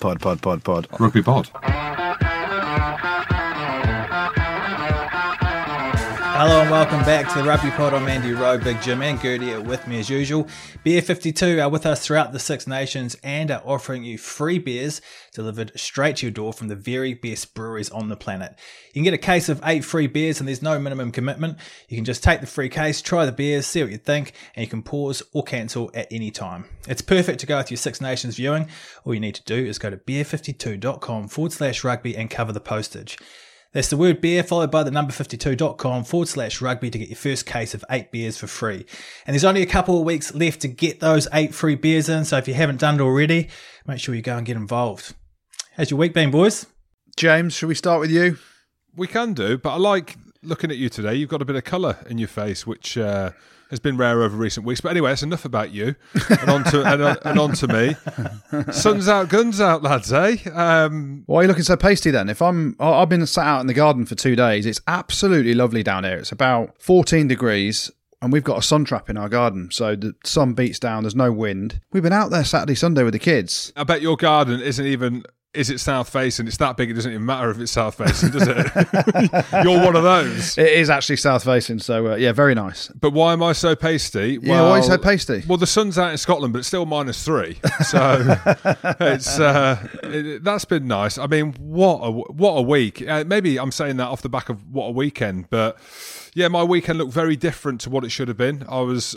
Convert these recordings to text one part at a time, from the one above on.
Pod, pod, pod, pod. Rugby pod. Hello and welcome back to the Rugby Pod. I'm Andy Rowe, Big Jim, and Gertie are with me as usual. Beer 52 are with us throughout the Six Nations and are offering you free beers delivered straight to your door from the very best breweries on the planet. You can get a case of eight free beers and there's no minimum commitment. You can just take the free case, try the beers, see what you think, and you can pause or cancel at any time. It's perfect to go with your Six Nations viewing. All you need to do is go to beer52.com forward slash rugby and cover the postage. That's the word beer followed by the number 52.com forward slash rugby to get your first case of eight beers for free. And there's only a couple of weeks left to get those eight free beers in. So if you haven't done it already, make sure you go and get involved. How's your week been, boys? James, should we start with you? We can do, but I like looking at you today. You've got a bit of colour in your face, which uh, has been rare over recent weeks. But anyway, that's enough about you. And on to, and, on, and on to me. Sun's out, guns out, lads, eh? Um, Why are you looking so pasty then? If I'm, I've been sat out in the garden for two days. It's absolutely lovely down here. It's about 14 degrees. And we've got a sun trap in our garden, so the sun beats down. There's no wind. We've been out there Saturday, Sunday with the kids. I bet your garden isn't even. Is it south facing? It's that big. It doesn't even matter if it's south facing, does it? You're one of those. It is actually south facing, so uh, yeah, very nice. But why am I so pasty? Yeah, why are you so pasty? Well, the sun's out in Scotland, but it's still minus three. So it's uh, it, that's been nice. I mean, what a what a week. Uh, maybe I'm saying that off the back of what a weekend, but yeah, my weekend looked very different to what it should have been. I was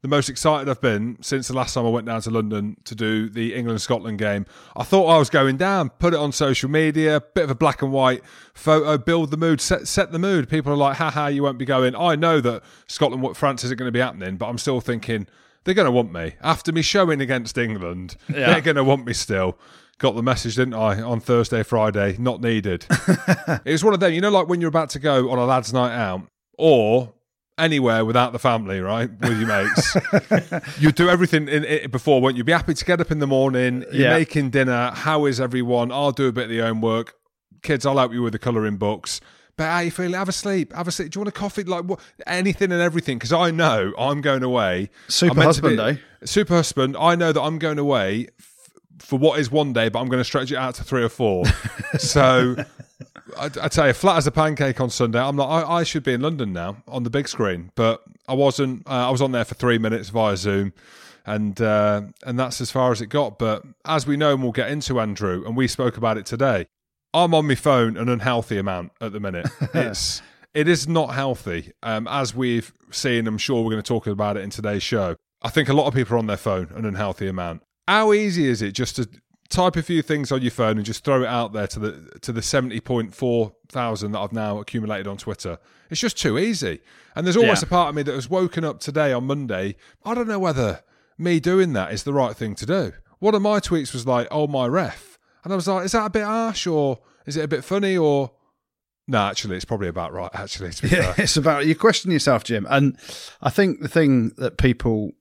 the most excited I've been since the last time I went down to London to do the England Scotland game. I thought I was going down, put it on social media, bit of a black and white photo, build the mood, set set the mood. People are like, haha, you won't be going. I know that Scotland, France isn't going to be happening, but I'm still thinking they're going to want me. After me showing against England, they're going to want me still. Got the message, didn't I, on Thursday, Friday? Not needed. it was one of them, you know, like when you're about to go on a lad's night out or anywhere without the family, right, with your mates. you do everything in it before, won't you? Be happy to get up in the morning. You're Yeah. making dinner. How is everyone? I'll do a bit of the homework. Kids, I'll help you with the colouring books. But how you feeling? Have a sleep. Have a sleep. Do you want a coffee? Like what? Anything and everything. Because I know I'm going away. Super I'm meant to husband, eh? Super husband. I know that I'm going away for what is one day, but I'm going to stretch it out to three or four. so I, I tell you, flat as a pancake on Sunday. I'm like, I, I should be in London now on the big screen, but I wasn't. Uh, I was on there for three minutes via Zoom, and uh, and that's as far as it got. But as we know, and we'll get into Andrew, and we spoke about it today. I'm on my phone an unhealthy amount at the minute. It's it is not healthy, um, as we've seen. I'm sure we're going to talk about it in today's show. I think a lot of people are on their phone an unhealthy amount. How easy is it just to type a few things on your phone and just throw it out there to the to the seventy point four thousand that I've now accumulated on Twitter? It's just too easy. And there's almost Yeah. a part of me that has woken up today on Monday. I don't know whether me doing that is the right thing to do. One of my tweets was like, "Oh my ref," and I was like, "Is that a bit harsh or is it a bit funny or?" No, actually, it's probably about right. Actually, to be Yeah, fair. it's about you question yourself, Jim. And I think the thing that people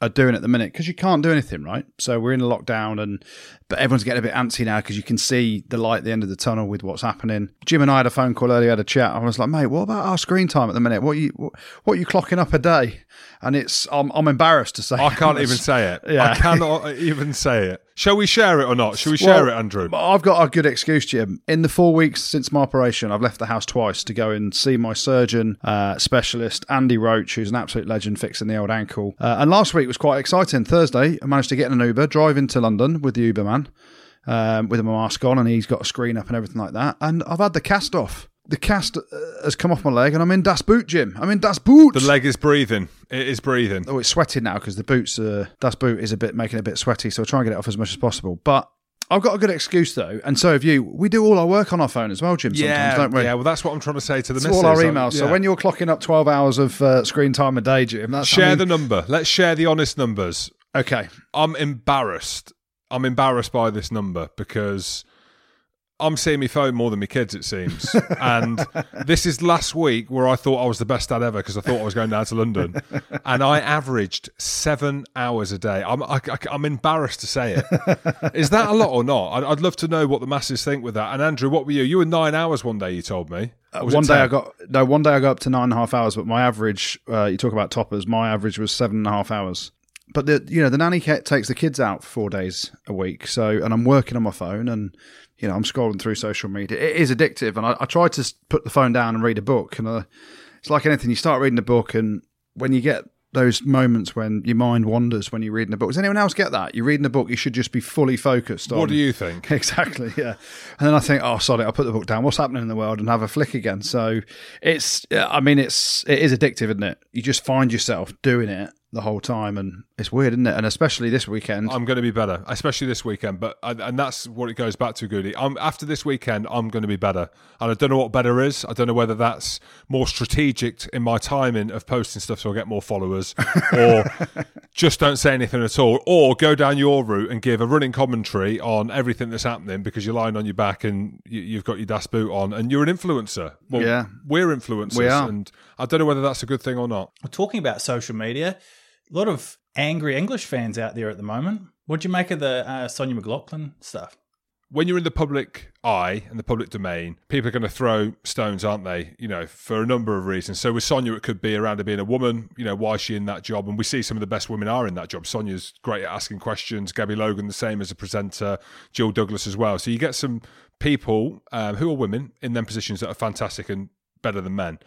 are doing at the minute because you can't do anything, right? So we're in a lockdown, and but everyone's getting a bit antsy now because you can see the light at the end of the tunnel with what's happening. Jim and I had a phone call earlier, had a chat. I was like, mate, what about our screen time at the minute? What you what, what are you clocking up a day? And it's I'm, I'm embarrassed to say I can't even say it. Yeah. I cannot even say it. Shall we share it or not? Shall we share Well, it, Andrew? I've got a good excuse, Jim. In the four weeks since my operation, I've left the house twice to go and see my surgeon uh, specialist, Andy Roach, who's an absolute legend fixing the old ankle. Uh, and last week was quite exciting. Thursday, I managed to get in an Uber, drive into London with the Uberman, um, with my mask on, and he's got a screen up and everything like that. And I've had the cast off. The cast uh, has come off my leg, and I'm in Das Boot, Jim. I'm in Das Boot. the leg is breathing. It is breathing. Oh, it's sweating now because the boots, uh, Das Boot is a bit making it a bit sweaty. So I'll try and get it off as much as possible. But I've got a good excuse though, and so have you. We do all our work on our phone as well, Jim. Sometimes, don't we? yeah. Well, that's what I'm trying to say to the It's all our emails. So when you're clocking up 12 hours of uh, screen time a day, Jim, that's I share mean- the number, let's share the honest numbers. Okay, I'm embarrassed. I'm embarrassed by this number because I'm seeing my phone more than my kids, it seems. and this is last week where I thought I was the best dad ever because I thought I was going down to London. and I averaged seven hours a day. I'm, I, am embarrassed to say it. Is that a lot or not? I'd, I'd love to know what the masses think with that. And Andrew, what were you? You were nine hours one day, you told me. It one day 10? I got no. One day I got up to nine and a half hours, but my average. Uh, you talk about toppers. My average was seven and a half hours. But the you know the nanny cat takes the kids out four days a week. So and I'm working on my phone and you know I'm scrolling through social media. It is addictive, and I, I try to put the phone down and read a book. And uh, it's like anything, you start reading a book, and when you get those moments when your mind wanders when you're reading a book. Does anyone else get that? You're reading a book, you should just be fully focused on. What do you think? Exactly, yeah. And then I think, oh, sorry, I'll put the book down. What's happening in the world and have a flick again. So it's, I mean, it's it is addictive, isn't it? You just find yourself doing it the whole time, and it's weird, isn't it? And especially this weekend. I'm going to be better, especially this weekend. But uh, and that's what it goes back to, Goody. I'm, after this weekend, I'm going to be better, and I don't know what better is. I don't know whether that's more strategic in my timing of posting stuff so I get more followers, or just don't say anything at all, or go down your route and give a running commentary on everything that's happening because you're lying on your back and you, have got your das boot on, and you're an influencer. Well, yeah, we're influencers, we are. and I don't know whether that's a good thing or not. We're talking about social media a lot of angry English fans out there at the moment. What do you make of the uh, Sonja McLaughlan stuff? When you're in the public eye and the public domain, people are going to throw stones, aren't they? You know, for a number of reasons. So with Sonja, it could be around her being a woman. You know, why is she in that job? And we see some of the best women are in that job. Sonja's great at asking questions. Gabby Logan, the same as a presenter. Jill Douglas as well. So you get some people um, who are women in them positions that are fantastic and better than men.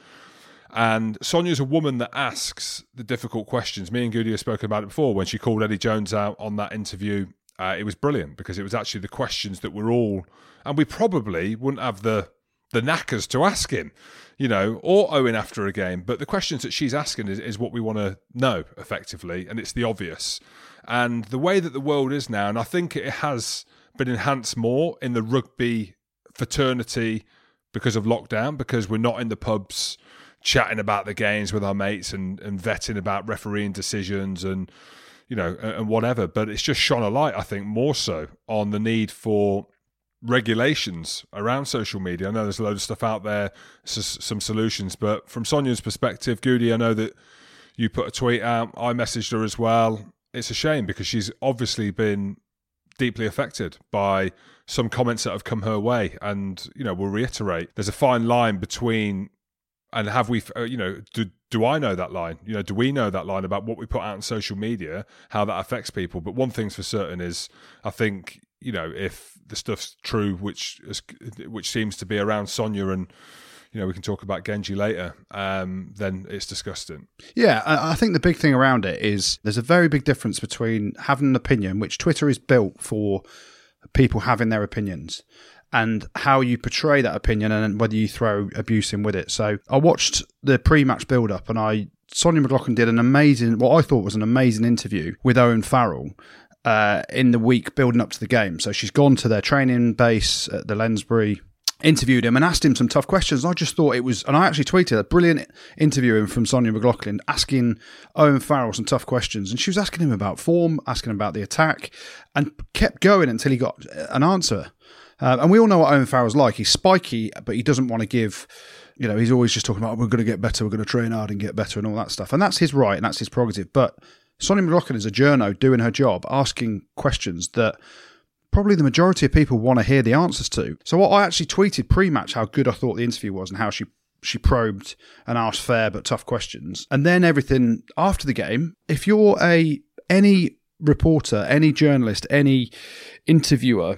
And Sonja's a woman that asks the difficult questions. Me and Goody have spoken about it before. When she called Eddie Jones out on that interview, uh, it was brilliant because it was actually the questions that were all, and we probably wouldn't have the the knackers to ask him, you know, or Owen after a game. But the questions that she's asking is, is what we want to know effectively, and it's the obvious. And the way that the world is now, and I think it has been enhanced more in the rugby fraternity because of lockdown, because we're not in the pubs chatting about the games with our mates and, and vetting about refereeing decisions and you know and whatever but it's just shone a light i think more so on the need for regulations around social media. I know there's a load of stuff out there some solutions but from sonja's perspective goody i know that you put a tweet out i messaged her as well. It's a shame because she's obviously been deeply affected by some comments that have come her way and you know we'll reiterate there's a fine line between and have we uh, you know do, do i know that line? You know do we know that line about what we put out on social media how that affects people? But one thing's for certain is i think you know if the stuff's true which is, which seems to be around sonja and you know we can talk about genge later um, then it's disgusting. Yeah i think the big thing around it is there's a very big difference between having an opinion which twitter is built for people having their opinions and how you portray that opinion and whether you throw abuse in with it. So I watched the pre-match build-up and I Sonja McLaughlan did an amazing, what I thought was an amazing interview with Owen Farrell uh, in the week building up to the game. So she's gone to their training base at the Lensbury, interviewed him and asked him some tough questions. I just thought it was, and I actually tweeted a brilliant interview from Sonja McLaughlan asking Owen Farrell some tough questions. And she was asking him about form, asking him about the attack, and kept going until he got an answer. Um, and we all know what Owen Farrell's like. He's spiky, but he doesn't want to give. You know, he's always just talking about we're going to get better, we're going to train hard and get better, and all that stuff. And that's his right, and that's his prerogative. But Sonja McLaughlan is a journo doing her job, asking questions that probably the majority of people want to hear the answers to. So what I actually tweeted pre-match how good I thought the interview was and how she she probed and asked fair but tough questions. And then everything after the game, if you're a any reporter, any journalist, any interviewer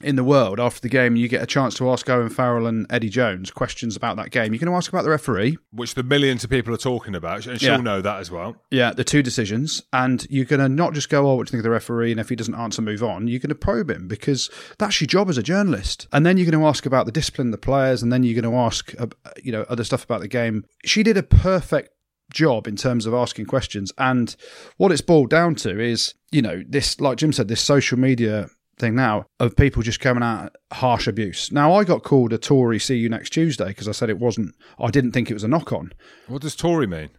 in the world after the game, you get a chance to ask Owen Farrell and Eddie Jones questions about that game. You're going to ask about the referee, which the millions of people are talking about, and she'll yeah. know that as well. Yeah, the two decisions, and you're going to not just go, "Oh, what do you think of the referee?" and if he doesn't answer, move on. You're going to probe him because that's your job as a journalist, and then you're going to ask about the discipline of the players, and then you're going to ask, uh, you know, other stuff about the game. She did a perfect job in terms of asking questions. And what it's boiled down to is, you know, this, like Jim said, this social media thing now of people just coming out harsh abuse. Now I got called a Tory. See you next Tuesday because I said it wasn't. I didn't think it was a knock on. What does Tory mean?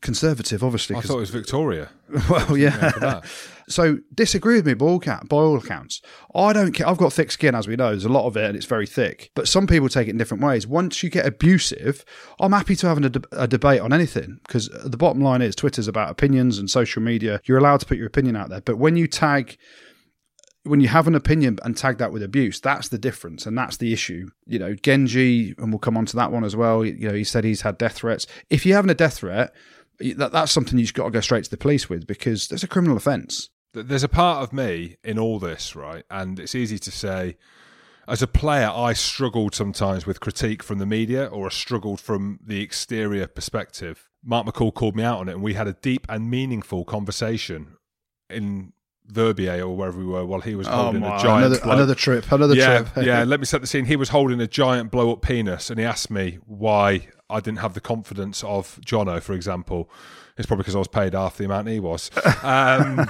Conservative, obviously. I thought it was Victoria. well, yeah. so disagree with me by all, by all accounts. I don't care. I've got thick skin, as we know. There's a lot of it, and it's very thick. But some people take it in different ways. Once you get abusive, I'm happy to have a, a debate on anything because the bottom line is Twitter's about opinions and social media. You're allowed to put your opinion out there, but when you tag when you have an opinion and tag that with abuse, that's the difference, and that's the issue. You know, Genge, and we'll come on to that one as well. You know, he said he's had death threats. If you're having a death threat, that, that's something you've got to go straight to the police with because there's a criminal offence. There's a part of me in all this, right? And it's easy to say, as a player, I struggled sometimes with critique from the media or I struggled from the exterior perspective. Mark McCall called me out on it, and we had a deep and meaningful conversation in Verbier or wherever we were while he was oh, holding a giant another, blow- another trip, another yeah, trip. yeah. Let me set the scene. He was holding a giant blow up penis, and he asked me why I didn't have the confidence of Jono, for example. It's probably because I was paid half the amount he was, um,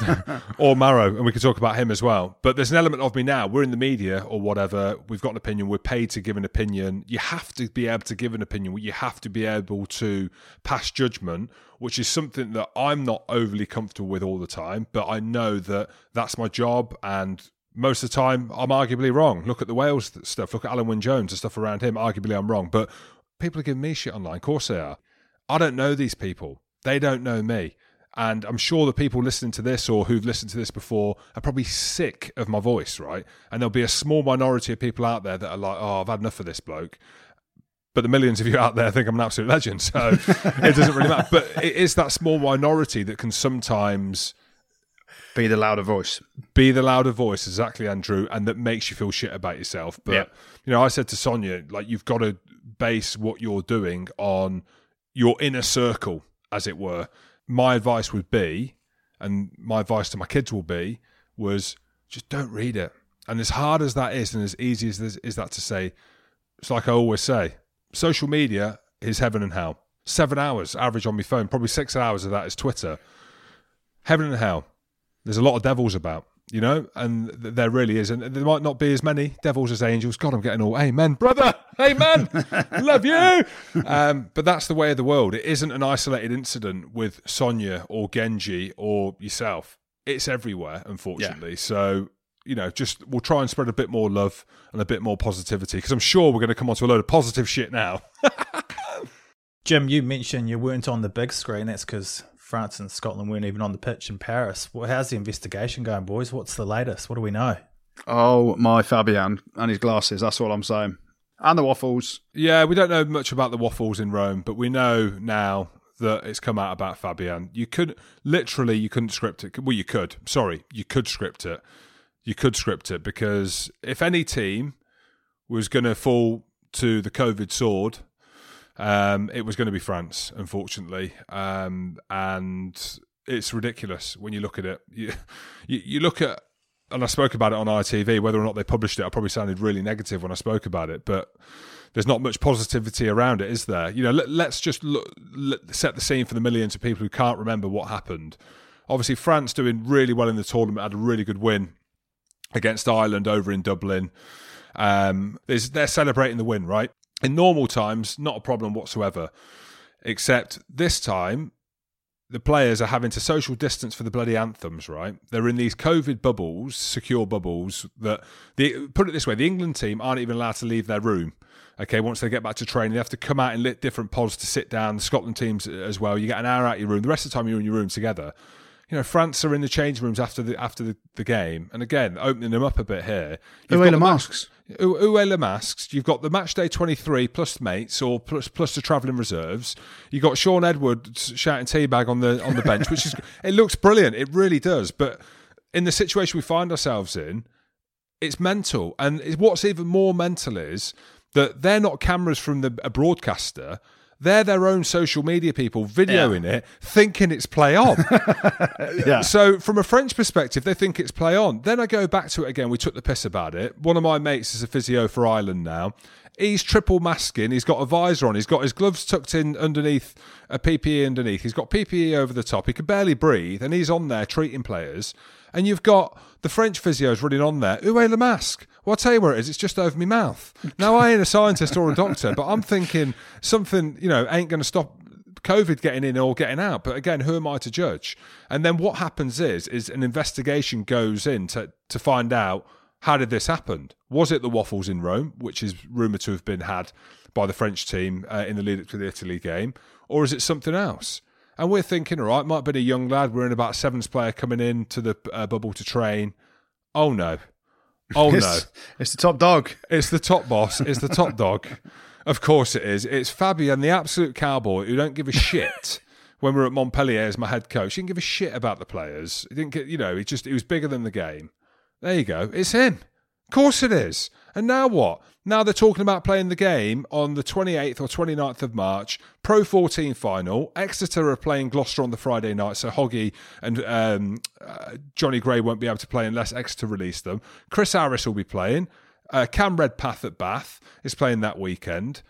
or Maro, and we could talk about him as well. But there's an element of me now. We're in the media or whatever. We've got an opinion. We're paid to give an opinion. You have to be able to give an opinion. You have to be able to pass judgment, which is something that I'm not overly comfortable with all the time. But I know that that's my job, and most of the time I'm arguably wrong. Look at the Wales stuff. Look at Alun Wyn Jones and stuff around him. Arguably I'm wrong, but people are giving me shit online. Of course they are. I don't know these people. They don't know me. And I'm sure the people listening to this or who've listened to this before are probably sick of my voice, right? And there'll be a small minority of people out there that are like, oh, I've had enough of this bloke. But the millions of you out there think I'm an absolute legend. So it doesn't really matter. But it is that small minority that can sometimes Be the louder voice. be the louder voice, exactly, Andrew, and that makes you feel shit about yourself. But Yeah. you know, I said to Sonja, like you've got to base what you're doing on your inner circle, as it were. My advice would be, and my advice to my kids will be, was just don't read it. And as hard as that is, and as easy as this, is that to say, it's like I always say, social media is heaven and hell. Seven hours average on my phone, probably six hours of that is Twitter. Heaven and hell there's a lot of devils about, you know, and th- there really is. And there might not be as many devils as angels. God, I'm getting all amen, brother, amen, love you. Um, but that's the way of the world. It isn't an isolated incident with Sonja or Genge or yourself. It's everywhere, unfortunately. So, you know, just we'll try and spread a bit more love and a bit more positivity because I'm sure we're going to come onto a load of positive shit now. Jim, you mentioned you weren't on the big screen. That's because France and Scotland weren't even on the pitch in Paris. Well, how's the investigation going, boys? What's the latest? What do we know? Oh, my Fabien and his glasses. That's all I'm saying. And the waffles. Yeah, we don't know much about the waffles in Rome, but we know now that it's come out about Fabien. You could literally you couldn't script it. Well, you could. Sorry, you could script it. You could script it because if any team was going to fall to the COVID sword, um, it was going to be France, unfortunately. Um, and it's ridiculous when you look at it. You, you, you look at and I spoke about it on ITV. Whether or not they published it, I probably sounded really negative when I spoke about it, but there's not much positivity around it, is there? You know, let, us just look, let, set the scene for the millions of people who can't remember what happened. Obviously, France doing really well in the tournament, had a really good win against Ireland over in Dublin. Um, they're celebrating the win, right? In normal times, not a problem whatsoever. Except this time, the players are having to social distance for the bloody anthems, right? They're in these COVID bubbles, secure bubbles. That the put it this way, the England team aren't even allowed to leave their room. Okay, once they get back to training, they have to come out in lit different pods to sit down. The Scotland teams as well. You get an hour out of your room. The rest of the time, you're in your room together. You know, France are in the change rooms after the after the, the game, and again, opening them up a bit here. You've got the masks. Le masks? You've got the match day 23 plus mates or plus plus the travelling reserves. You've got Shaun Edwards shouting teabag on the on the bench, which is it looks brilliant. It really does. But in the situation we find ourselves in, it's mental. And what's even more mental is that they're not cameras from the a broadcaster. They're their own social media people videoing yeah. it, thinking it's play on. yeah. So, from a French perspective, they think it's play on. Then I go back to it again. We took the piss about it. One of my mates is a physio for Ireland now. He's triple masking. He's got a visor on. He's got his gloves tucked in underneath a PPE underneath. He's got PPE over the top. He can barely breathe, and he's on there treating players. And you've got the French physios running on there. Est le masque? Well, I'll tell you where it is. It's just over my mouth. Now, I ain't a scientist or a doctor, but I'm thinking something, you know, ain't going to stop COVID getting in or getting out. But again, who am I to judge? And then what happens is, is an investigation goes in to, to find out how did this happen? Was it the waffles in Rome, which is rumoured to have been had by the French team uh, in the lead up to the Italy game, or is it something else? And we're thinking, all right, might have been a young lad. We're in about seventh player coming in to the uh, bubble to train. Oh no. Oh it's, no. It's the top dog. It's the top boss. It's the top dog. Of course it is. It's Fabien, the absolute cowboy who don't give a shit when we were at Montpellier as my head coach. He didn't give a shit about the players. He didn't get, you know, he just he was bigger than the game. There you go. It's him. Of course it is. And now what? Now they're talking about playing the game on the 28th or 29th of March, Pro 14 final. Exeter are playing Gloucester on the Friday night, so Hoggy and um, uh, Johnny Gray won't be able to play unless Exeter release them. Chris Harris will be playing. Uh, Cam Redpath at Bath is playing that weekend.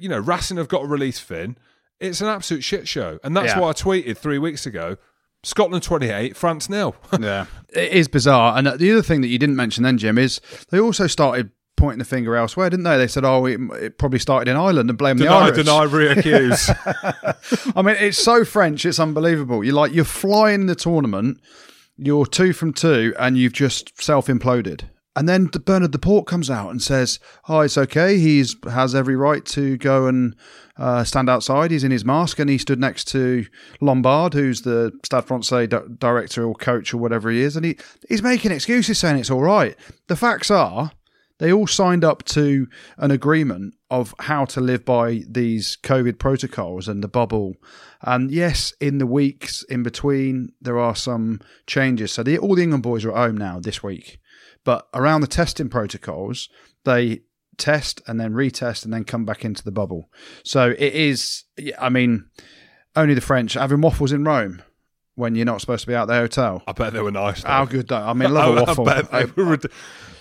You know, Racing have got to release Finn. It's an absolute shit show. And that's Yeah. what I tweeted three weeks ago. Scotland 28, France nil. Yeah, it is bizarre. And uh, the other thing that you didn't mention then, Jim, is they also started pointing the finger elsewhere, didn't they? They said, "Oh, it, it probably started in Ireland," and blame the deny, Irish. deny, reaccuse. I mean, it's so French. It's unbelievable. You're like you're flying the tournament. You're two from two, and you've just self imploded. And then the Bernard Laporte comes out and says, "Oh, it's okay. He's has every right to go and uh, stand outside. He's in his mask, and he stood next to Lombard, who's the Stade Francais di- director or coach or whatever he is, and he he's making excuses, saying it's all right. The facts are." They all signed up to an agreement of how to live by these COVID protocols and the bubble. And yes, in the weeks in between, there are some changes. So the, all the England boys are at home now this week. But around the testing protocols, they test and then retest and then come back into the bubble. So it is, I mean, only the French having waffles in Rome when you're not supposed to be out the hotel. I bet they were nice. though. How good though! I mean, love a I- waffle. I bet they were.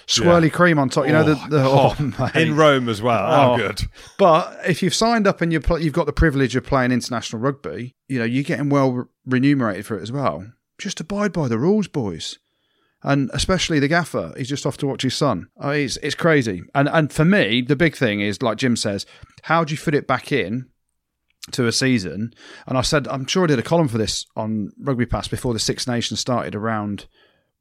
swirly cream on top. You know the, Oh, the oh, mate. in Rome as well. How Oh. good. But if you've signed up and you're pl- you've got the privilege of playing international rugby, you know you're getting well re- remunerated for it as well. Just abide by the rules, boys, and especially the gaffer. He's just off to watch his son. Oh, it's it's crazy. And and for me, the big thing is like Jim says, how do you fit it back in? To a season, and I said I'm sure I did a column for this on Rugby Pass before the Six Nations started around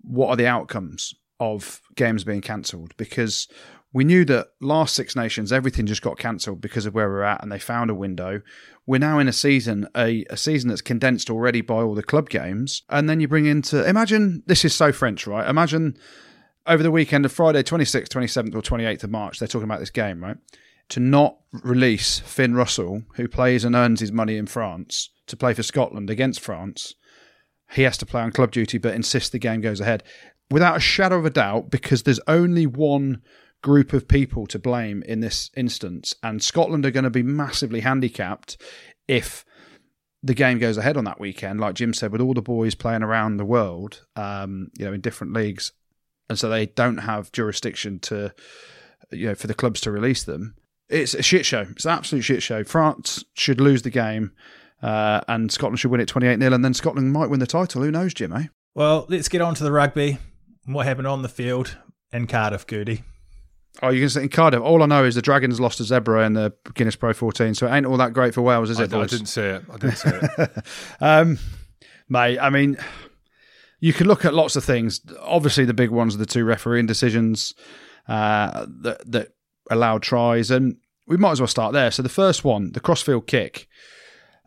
what are the outcomes of games being cancelled because we knew that last Six Nations everything just got cancelled because of where we're at and they found a window. We're now in a season, a, a season that's condensed already by all the club games, and then you bring into imagine this is so French, right? Imagine over the weekend of Friday, 26th, 27th, or 28th of March, they're talking about this game, right? To not release Finn Russell, who plays and earns his money in France, to play for Scotland against France. He has to play on club duty, but insists the game goes ahead without a shadow of a doubt, because there's only one group of people to blame in this instance, and Scotland are going to be massively handicapped if the game goes ahead on that weekend. Like Jim said, with all the boys playing around the world, um, you know, in different leagues, and so they don't have jurisdiction to, you know, for the clubs to release them. It's a shit show. It's an absolute shit show. France should lose the game. Uh, and Scotland should win it 28 0, and then Scotland might win the title. Who knows, Jim, eh? Well, let's get on to the rugby. What happened on the field in Cardiff, Goody? Oh, you can say in Cardiff. All I know is the Dragons lost to Zebra in the Guinness Pro 14, so it ain't all that great for Wales, is I, it, I boys? didn't see it. I didn't see it. um, mate, I mean, you could look at lots of things. Obviously, the big ones are the two refereeing decisions uh, that that allowed tries, and we might as well start there. So the first one, the crossfield kick,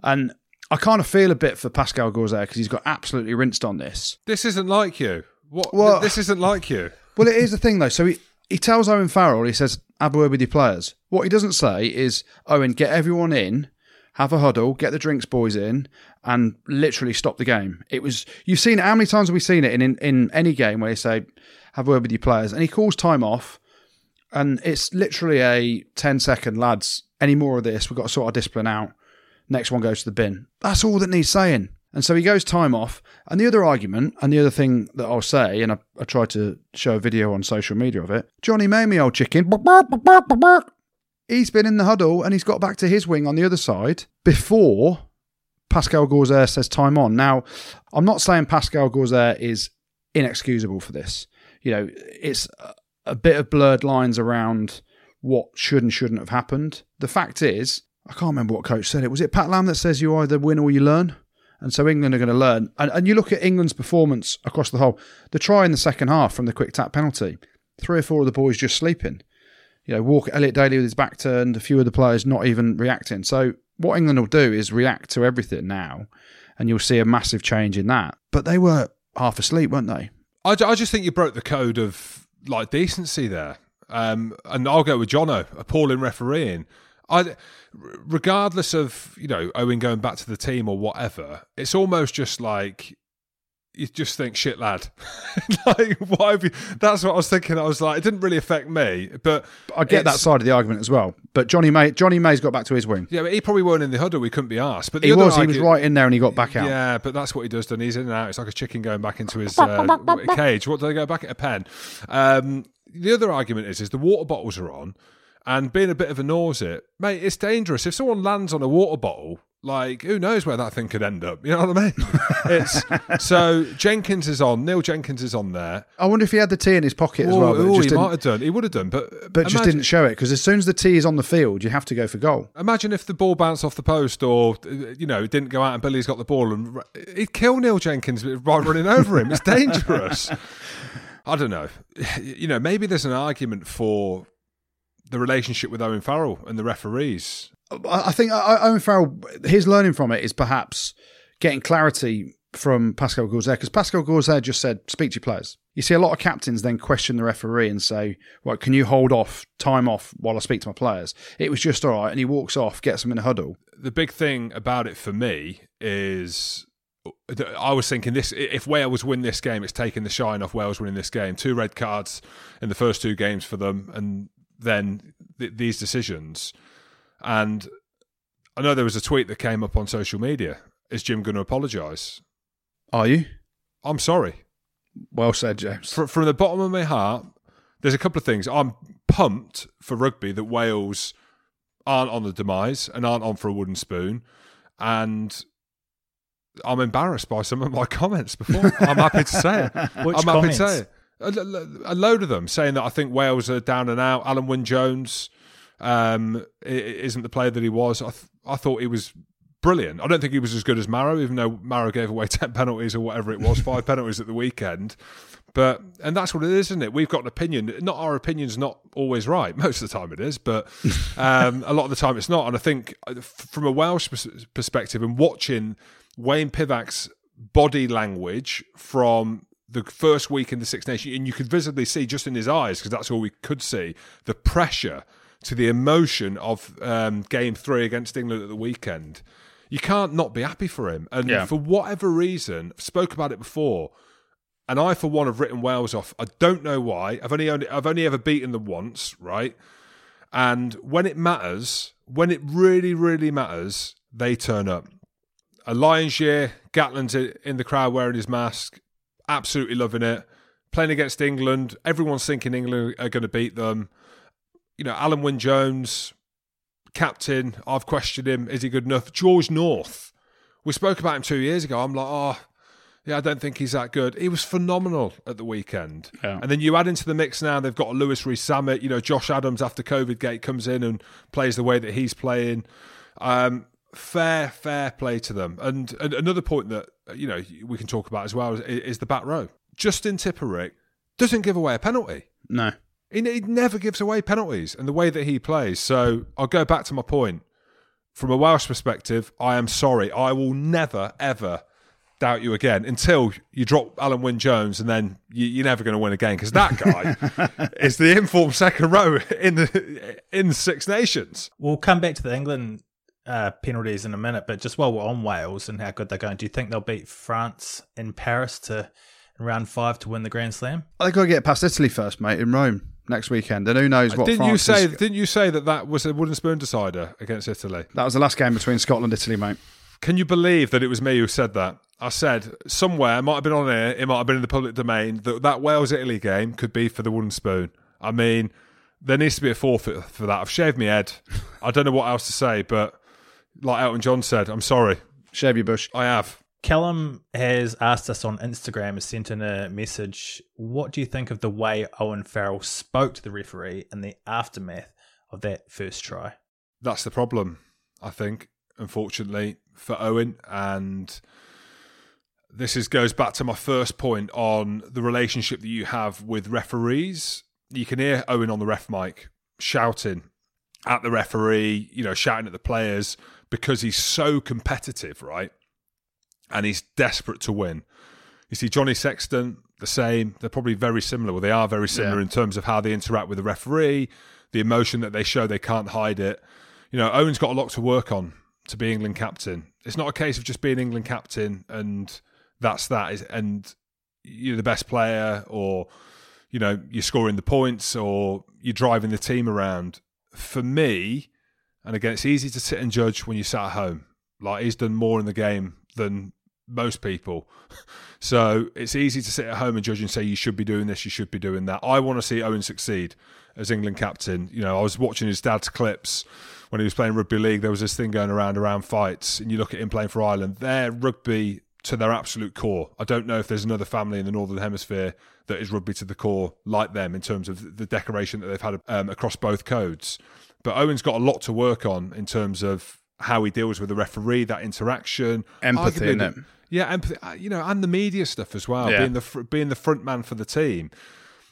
and I kind of feel a bit for Pascal Gauzere because he's got absolutely rinsed on this. this isn't like you. What? Well- this isn't like you. Well, it is the thing though. So he he tells Owen Farrell, he says, "Have a word with your players." What he doesn't say is, "Owen, get everyone in." Have a huddle, get the drinks boys in, and literally stop the game. It was you've seen it. How many times have we seen it in, in, in any game where you say, "Have a word with your players," and he calls time off, and it's literally a 10 second lads. Any more of this, we've got to sort our discipline out. Next one goes to the bin. That's all that needs saying. And so he goes time off. And the other argument, and the other thing that I'll say, and I, I tried to show a video on social media of it Johnny May, old chicken. He's been in the huddle and he's got back to his wing on the other side before Pascal Gauzere says time on. Now, I'm not saying Pascal Gauzere is inexcusable for this. You know, it's a- bit of blurred lines around what should and shouldn't have happened. The fact is, I can't remember what coach said it. Was it Pat Lam that says you either win or you learn? And so England are going to learn. And, and you look at England's performance across the whole. The try in the second half from the quick tap penalty, three or four of the boys just sleeping. You know, Walker, Elliot Daly with his back turned, a few of the players not even reacting. So what England will do is react to everything now, and you'll see a massive change in that. But they were half asleep, weren't they? I, I just think you broke the code of like decency there. Um, and I'll go with Jono, appalling refereeing. I, regardless of you know Owen going back to the team or whatever, it's almost just like you just think, shit, lad. like, why have you? That's what I was thinking. I was like, it didn't really affect me, but I get that side of the argument as well. But Johnny May, Johnny May's got back to his wing. Yeah, but he probably weren't in the huddle. We couldn't be asked. But the He other was. He was right in there, and he got back out. Yeah, but that's what he does. Then he's in and out. It's like a chicken going back into his uh, cage. What do they go back at a pen? Um, the other argument is, is the water bottles are on, and being a bit of a nausea, mate, it's dangerous. If someone lands on a water bottle, like who knows where that thing could end up? You know what I mean? it's so Jenkins is on. Neil Jenkins is on there. I wonder if he had the tea in his pocket as well, oh, just, he might have done. He would have done, but but just didn't show it because as soon as the tea is on the field, you have to go for goal. Imagine if the ball bounced off the post, or uh, you know, it didn't go out, and Billy's got the ball, and he'd kill Neil Jenkins by running over him. It's dangerous. I don't know. You know, maybe there's an argument for the relationship with Owen Farrell and the referees. I think uh, Owen Farrell, his learning from it is perhaps getting clarity from Pascal Gauzere because Pascal Gauzere just said, "Speak to your players." You see a lot of captains then question the referee and say, "Well, can you hold off time off while I speak to my players?" It was just all right, and he walks off, gets them in a huddle. The big thing about it for me is. I was thinking this: if Wales win this game, it's taking the shine off Wales winning this game. Two red cards in the first two games for them, and then th- these decisions. And I know there was a tweet that came up on social media. Is Jim going to apologise? Are you? I'm sorry. Well said, James. Fr- from the bottom of my heart, there's a couple of things. I'm pumped for rugby that Wales aren't on the demise and aren't on for a wooden spoon. And I'm embarrassed by some of my comments before. I'm happy to say it. Which I'm comments? happy to say it. A, a- load of them saying that I think Wales are down and out. Alun Wyn Jones um, isn't the player that he was. I, th- I thought he was brilliant. I don't think he was as good as Maro, even though Maro gave away 10 penalties or whatever it was, five penalties at the weekend. But, and that's what it is, isn't it? We've got an opinion. Not our opinion's not always right. Most of the time it is, but um, a lot of the time it's not. And I think uh, from a Welsh perspective and watching Wayne Pivac's body language from the first week in the Six Nations, and you could visibly see just in his eyes, because that's all we could see, the pressure to the emotion of um, game three against England at the weekend. You can't not be happy for him. And Yeah. for whatever reason, spoke about it before, and I, for one, have written Wales off. I don't know why. I've only, only I've only ever beaten them once, right? And when it matters, when it really, really matters, they turn up. A Lions year, Gatland's i- in the crowd wearing his mask, absolutely loving it. Playing against England, everyone's thinking England are going to beat them. You know, Alun Wyn Jones, captain, I've questioned him. Is he good enough? George North, we spoke about him two years ago. I'm like, oh, yeah, I don't think he's that good. He was phenomenal at the weekend. Yeah. And then you add into the mix now, they've got a Louis Rees Zammit. You know, Josh Adams after COVID gate comes in and plays the way that he's playing. Um, fair, fair play to them. And, and another point that, you know, we can talk about as well is, is the back row. Justin Tipuric doesn't give away a penalty. No. He, he never gives away penalties and the way that he plays. So I'll go back to my point. From a Welsh perspective, I am sorry. I will never, ever doubt you again until you drop Alun Wyn Jones and then you, you're never going to win again because that guy is the informed second row in the in the Six Nations. We'll come back to the England uh, penalties in a minute, but just while we're on Wales and how good they're going, do you think they'll beat France in Paris to in round five to win the Grand Slam? They've got to get past Italy first, mate, in Rome next weekend. And who knows what Didn't you say? is- Didn't you say that that was a wooden spoon decider against Italy? That was the last game between Scotland and Italy, mate. Can you believe that it was me who said that? I said somewhere, it might have been on air, it might have been in the public domain, that that Wales Italy game could be for the wooden spoon. I mean, there needs to be a forfeit for that. I've shaved my head. I don't know what else to say, but like Elton John said, I'm sorry. Shave your bush. I have. Callum has asked us on Instagram, has sent in a message. What do you think of the way Owen Farrell spoke to the referee in the aftermath of that first try? That's the problem, I think, unfortunately, for Owen. And this is goes back to my first point on the relationship that you have with referees. You can hear Owen on the ref mic shouting at the referee, you know, shouting at the players because he's so competitive, right? And he's desperate to win. You see Johnny Sexton, the same. They're probably very similar. Well, they are very similar Yeah. in terms of how they interact with the referee, the emotion that they show, they can't hide it. you know, Owen's got a lot to work on to be England captain. It's not a case of just being England captain and that's that. And you're the best player, or you know, you're scoring the points, or you're driving the team around. For me, and again, it's easy to sit and judge when you sat at home. Like he's done more in the game than most people. So it's easy to sit at home and judge and say you should be doing this, you should be doing that. I want to see Owen succeed as England captain. You know, I was watching his dad's clips when he was playing rugby league. There was this thing going around around fights, and you look at him playing for Ireland. Their rugby to their absolute core. I don't know if there's another family in the northern hemisphere that is rugby to the core like them in terms of the decoration that they've had um, across both codes. But Owen's got a lot to work on in terms of how he deals with the referee, that interaction, empathy, in it. Yeah, empathy. Uh, you know, and the media stuff as well, Yeah. being the being the front man for the team.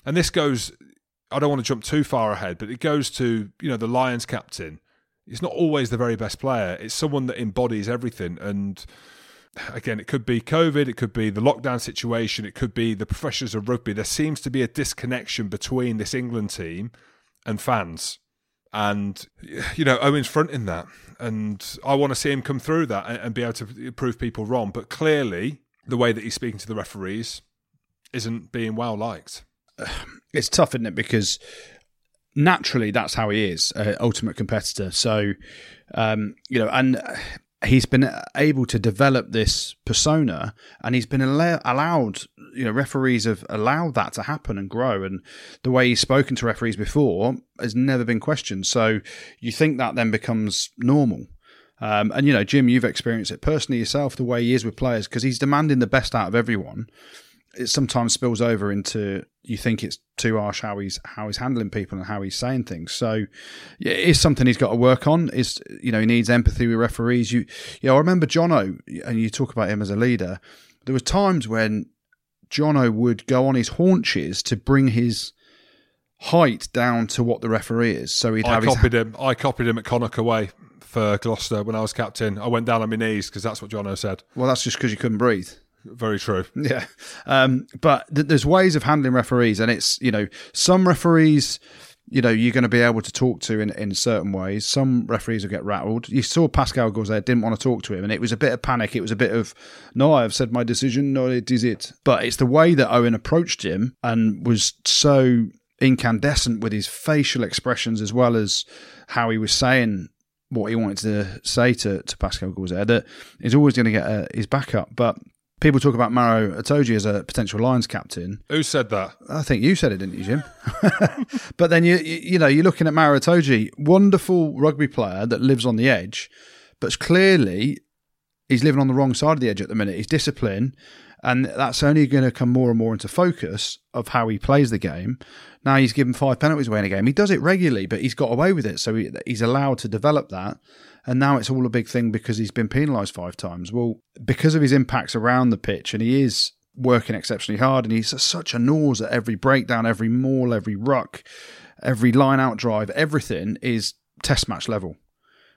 And this goes. I don't want to jump too far ahead, but it goes to you know the Lions captain. It's not always the very best player. It's someone that embodies everything. And again, it could be COVID, it could be the lockdown situation, it could be the professionals of rugby. There seems to be a disconnection between this England team and fans. And you know, Owen's fronting that, and I want to see him come through that and, and be able to prove people wrong. But clearly, the way that he's speaking to the referees isn't being well liked. it's tough, isn't it? Because naturally, that's how he is, uh, ultimate competitor. So, um, you know, and he's been able to develop this persona, and he's been allow- allowed. You know, referees have allowed that to happen and grow, and the way he's spoken to referees before has never been questioned. So, you think that then becomes normal. Um, and you know, Jim, you've experienced it personally yourself. The way he is with players, because he's demanding the best out of everyone it sometimes spills over into you think it's too harsh how he's how he's handling people and how he's saying things. So yeah, it is something he's got to work on. Is you know he needs empathy with referees. You you know I remember Jono and you talk about him as a leader. There were times when Jono would go on his haunches to bring his height down to what the referee is. So he'd I have his copied him. I copied him at Connacht away for Gloucester when I was captain. I went down on my knees because that's what Jono said. well. That's just because you couldn't breathe. Very true. Yeah, um, but th- there's ways of handling referees, and it's you know some referees, you know you're going to be able to talk to in in certain ways. Some referees will get rattled. You saw Pascal there, didn't want to talk to him, and it was a bit of panic. It was a bit of no, I've said my decision, no, it is it. But it's the way that Owen approached him and was so incandescent with his facial expressions as well as how he was saying what he wanted to say to, to Pascal Gauzere that he's always going to get uh, his back up. But people talk about Maro Itoje as a potential Lions captain. Who said that? I think you said it, didn't you, Jim? but then you you you know you're looking at Maro Itoje, wonderful rugby player that lives on the edge, but clearly he's living on the wrong side of the edge at the minute. He's disciplined, and that's only going to come more and more into focus of how he plays the game. Now he's given five penalties away in a game. He does it regularly, but he's got away with it, so he, he's allowed to develop that. And now it's all a big thing because he's been penalised five times. Well, because of his impacts around the pitch, and he is working exceptionally hard, and he's such a nose at every breakdown, every maul, every ruck, every line out drive, everything is test match level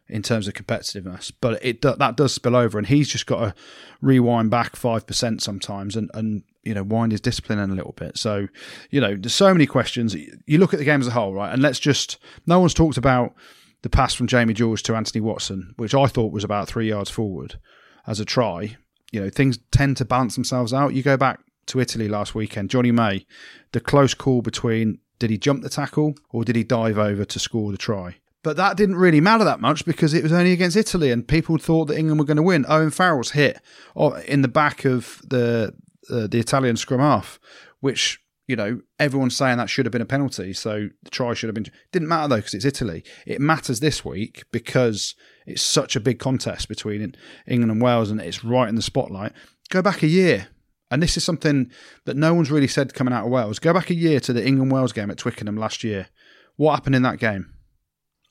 in terms of competitiveness. But it that does spill over, and he's just got to rewind back five percent sometimes, and and you know wind his discipline in a little bit. So you know there's so many questions. You look at the game as a whole, right? And let's just no one's talked about the pass from Jamie George to Anthony Watson, which I thought was about three yards forward as a try. You know things tend to balance themselves out. You go back to Italy last weekend, Johnny May, the close call between did he jump the tackle or did he dive over to score the try? But that didn't really matter that much because it was only against Italy and people thought that England were going to win. Owen Farrell's hit oh, in the back of the uh, the Italian scrum half, which you know everyone's saying that should have been a penalty. So the try should have been. Didn't matter though because it's Italy. It matters this week because it's such a big contest between England and Wales and it's right in the spotlight. Go back a year. And this is something that no one's really said coming out of Wales. Go back a year to the England Wales game at Twickenham last year. What happened in that game?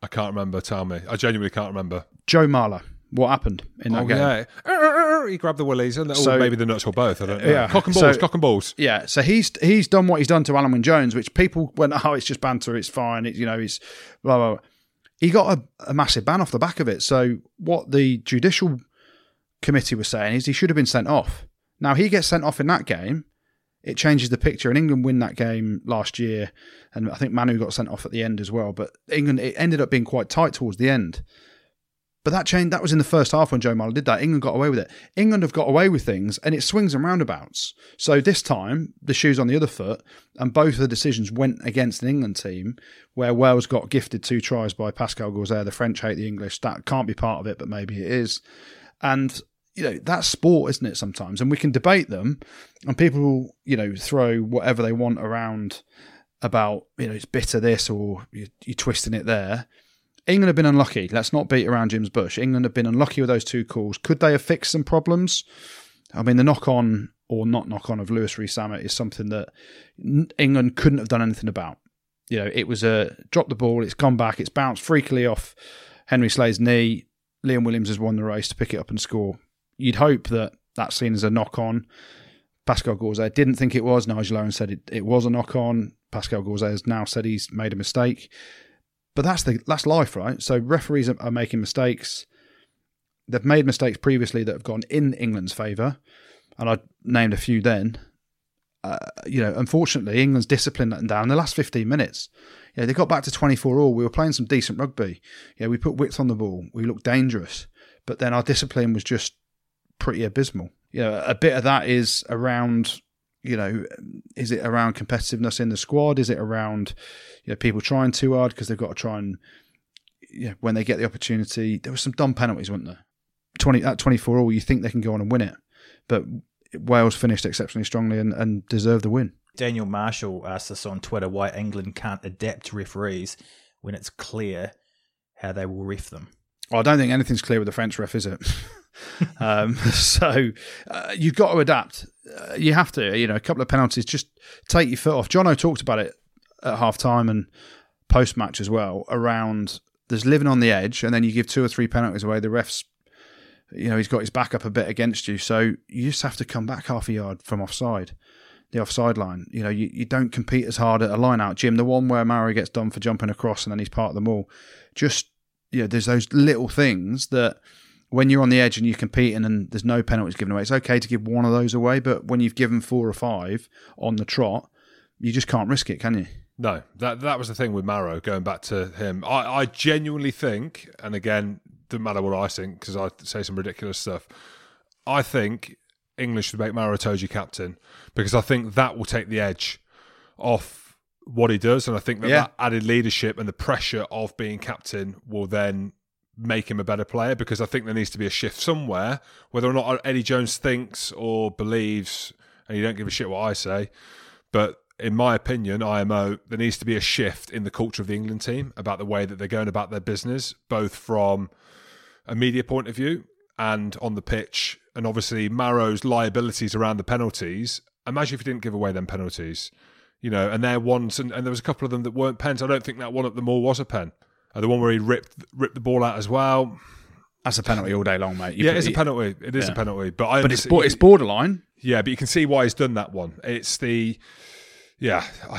I can't remember. Tell me. I genuinely can't remember. Joe Marler. What happened in that oh game? yeah, Uh, he grabbed the willies and So- or maybe the nuts or both. I don't know. Yeah, cock and so- balls, cock and balls. Yeah, so he's he's done what he's done to Alun Wyn Jones, which people went, oh, it's just banter, it's fine, it, you know, he's blah blah. blah. He got a, a massive ban off the back of it. So what the judicial committee was saying is he should have been sent off. Now he gets sent off in that game. it changes the picture. And England win that game last year, and I think Manu got sent off at the end as well. But England it ended up being quite tight towards the end. But that change that was in the first half when Joe Marler did that. England got away with it. England have got away with things, and it swings and roundabouts. So this time the shoe's on the other foot, and both of the decisions went against an England team where Wales got gifted two tries by Pascal Gauzere. The French hate the English. That can't be part of it, but maybe it is. And you know that's sport, isn't it? Sometimes, and we can debate them, and people you know throw whatever they want around about you know it's bitter this or you, you're twisting it there. England have been unlucky. Let's not beat around Jim's bush. England have been unlucky with those two calls. Could they have fixed some problems? I mean, the knock on or not knock on of Louis Rees-Zammit is something that England couldn't have done anything about. You know, it was a drop the ball, it's gone back, it's bounced freakily off Henry Slade's knee. Liam Williams has won the race to pick it up and score. You'd hope that that's seen as a knock on. Pascal Gauzere didn't think it was. Nigel Owens said it, it was a knock on. Pascal Gauzere has now said he's made a mistake. But that's the that's life, right? So referees are, are making mistakes. They've made mistakes previously that have gone in England's favour, and I named a few then. Uh, you know, unfortunately, England's discipline them down in the last 15 minutes. Yeah, they got back to 24 all. We were playing some decent rugby. Yeah, we put width on the ball. We looked dangerous, but then our discipline was just pretty abysmal. You know, a bit of that is around you know, is it around competitiveness in the squad? Is it around you know people trying too hard because they've got to try and yeah when they get the opportunity? There were some dumb penalties, weren't there? Twenty at twenty four all, you think they can go on and win it, but Wales finished exceptionally strongly and, and deserved the win. Daniel Marshall asked us on Twitter why England can't adapt referees when it's clear how they will ref them. Well, I don't think anything's clear with the French ref, is it? um, so uh, you've got to adapt. Uh, you have to. You know, a couple of penalties, just take your foot off. Jono talked about it at half time and post match as well around there's living on the edge, and then you give two or three penalties away. The ref's, you know, he's got his back up a bit against you, so you just have to come back half a yard from offside. The offside line, you know, you, you don't compete as hard at a line out, Jim. The one where Maro gets done for jumping across and then he's part of them all. Just, you know, there's those little things that when you're on the edge and you're competing and there's no penalties given away, it's okay to give one of those away. But when you've given four or five on the trot, you just can't risk it, can you? No, that that was the thing with Maro. Going back to him, I, I genuinely think, and again, doesn't matter what I think because I say some ridiculous stuff. I think English should make Maro Itoje captain because I think that will take the edge off what he does, and I think that, Yeah. that added leadership and the pressure of being captain will then make him a better player because I think there needs to be a shift somewhere, whether or not Eddie Jones thinks or believes, and you don't give a shit what I say, but in my opinion, IMO, there needs to be a shift in the culture of the England team about the way that they're going about their business, both from a media point of view and on the pitch. And obviously, Maro's liabilities around the penalties. Imagine if he didn't give away them penalties, you know, and they're ones, and, and there was a couple of them that weren't pens. I don't think that one at the maul was a pen. Uh, the one where he ripped ripped the ball out as well. That's a penalty all day long, mate. You yeah, put- it's a penalty. It is Yeah. a penalty, but I But it's bo- it's borderline. yeah, but you can see why he's done that one. It's the, yeah, I,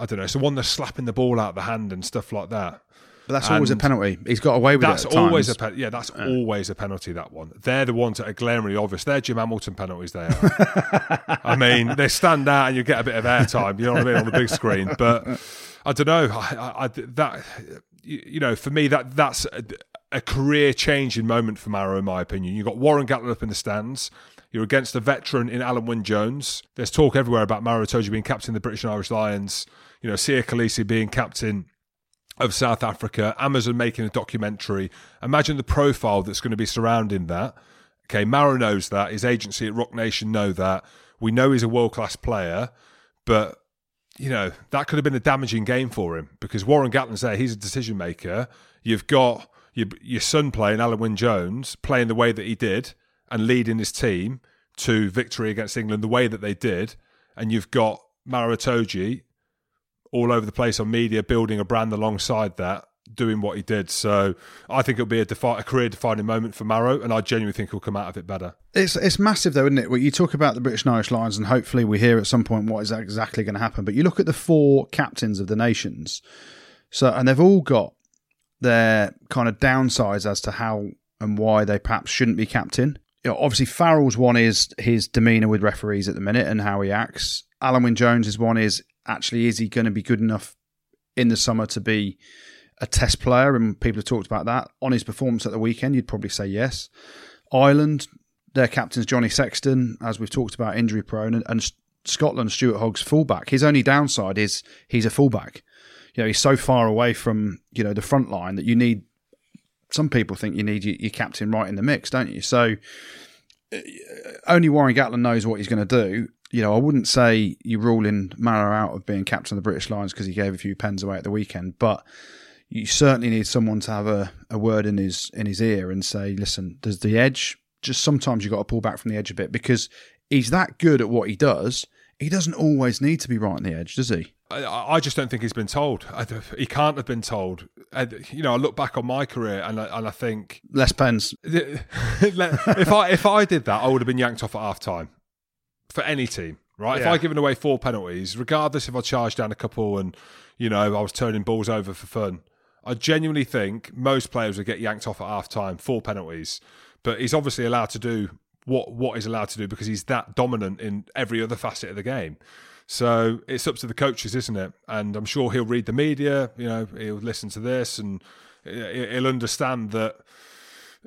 I don't know. It's the one that's slapping the ball out of the hand and stuff like that. But that's always a penalty. He's got away with That's it. Always a times. pen- yeah. That's always a penalty. That one. They're the ones that are glaringly obvious. They're Jim Hamilton penalties. They are. I mean, they stand out and you get a bit of airtime. You know what I mean on the big screen. But I don't know. I, I, I- that you know, for me, that that's a, a career changing moment for Maro, in my opinion. You've got Warren Gatland up in the stands. You're against a veteran in Alun Wyn Jones. There's talk everywhere about Maro Itoje being captain of the British and Irish Lions. You know, Siya Kolisi being captain of South Africa, Amazon making a documentary. Imagine the profile that's going to be surrounding that. Okay, Maro knows that. His agency at Roc Nation know that. We know he's a world class player, but you know that could have been a damaging game for him because Warren Gatland's there. He's a decision maker. You've got your your son playing Alun Wyn Jones playing the way that he did and leading his team to victory against England the way that they did, and you've got Maro Itoje all over the place on media, building a brand alongside that, doing what he did. So I think it'll be a, defi- a career defining moment for Maro, and I genuinely think he'll come out of it better. It's it's massive though, isn't it? Well, you talk about the British and Irish Lions, and hopefully we hear at some point what is exactly going to happen. But you look at the four captains of the nations, so and they've all got their kind of downsides as to how and why they perhaps shouldn't be captain. You know, obviously, Farrell's one is his demeanour with referees at the minute and how he acts. Alun Wyn Jones is one. Is actually is he going to be good enough in the summer to be a test player? And people have talked about that on his performance at the weekend. You'd probably say yes. Ireland, their captain's Johnny Sexton, as we've talked about, injury prone, and, and Scotland, Stuart Hogg's fullback. His only downside is he's a fullback. You know, he's so far away from you know the front line that you need. Some people think you need your, your captain right in the mix, don't you? So uh, only Warren Gatland knows what he's going to do. You know, I wouldn't say you're ruling Maro out of being captain of the British Lions because he gave a few pens away at the weekend, but you certainly need someone to have a, a word in his in his ear and say, listen, there's the edge. Just sometimes you've got to pull back from the edge a bit because he's that good at what he does. He doesn't always need to be right on the edge, does he? I, I just don't think he's been told. I, he can't have been told. I, you know, I look back on my career and I, and I think less pens. if I if I did that, I would have been yanked off at half time for any team. Right? Yeah. If I given away four penalties, regardless if I charged down a couple and you know I was turning balls over for fun, I genuinely think most players would get yanked off at half time, four penalties. But he's obviously allowed to do what what he's allowed to do because he's that dominant in every other facet of the game. So it's up to the coaches, isn't it? And I'm sure he'll read the media. You know, he'll listen to this and he'll understand that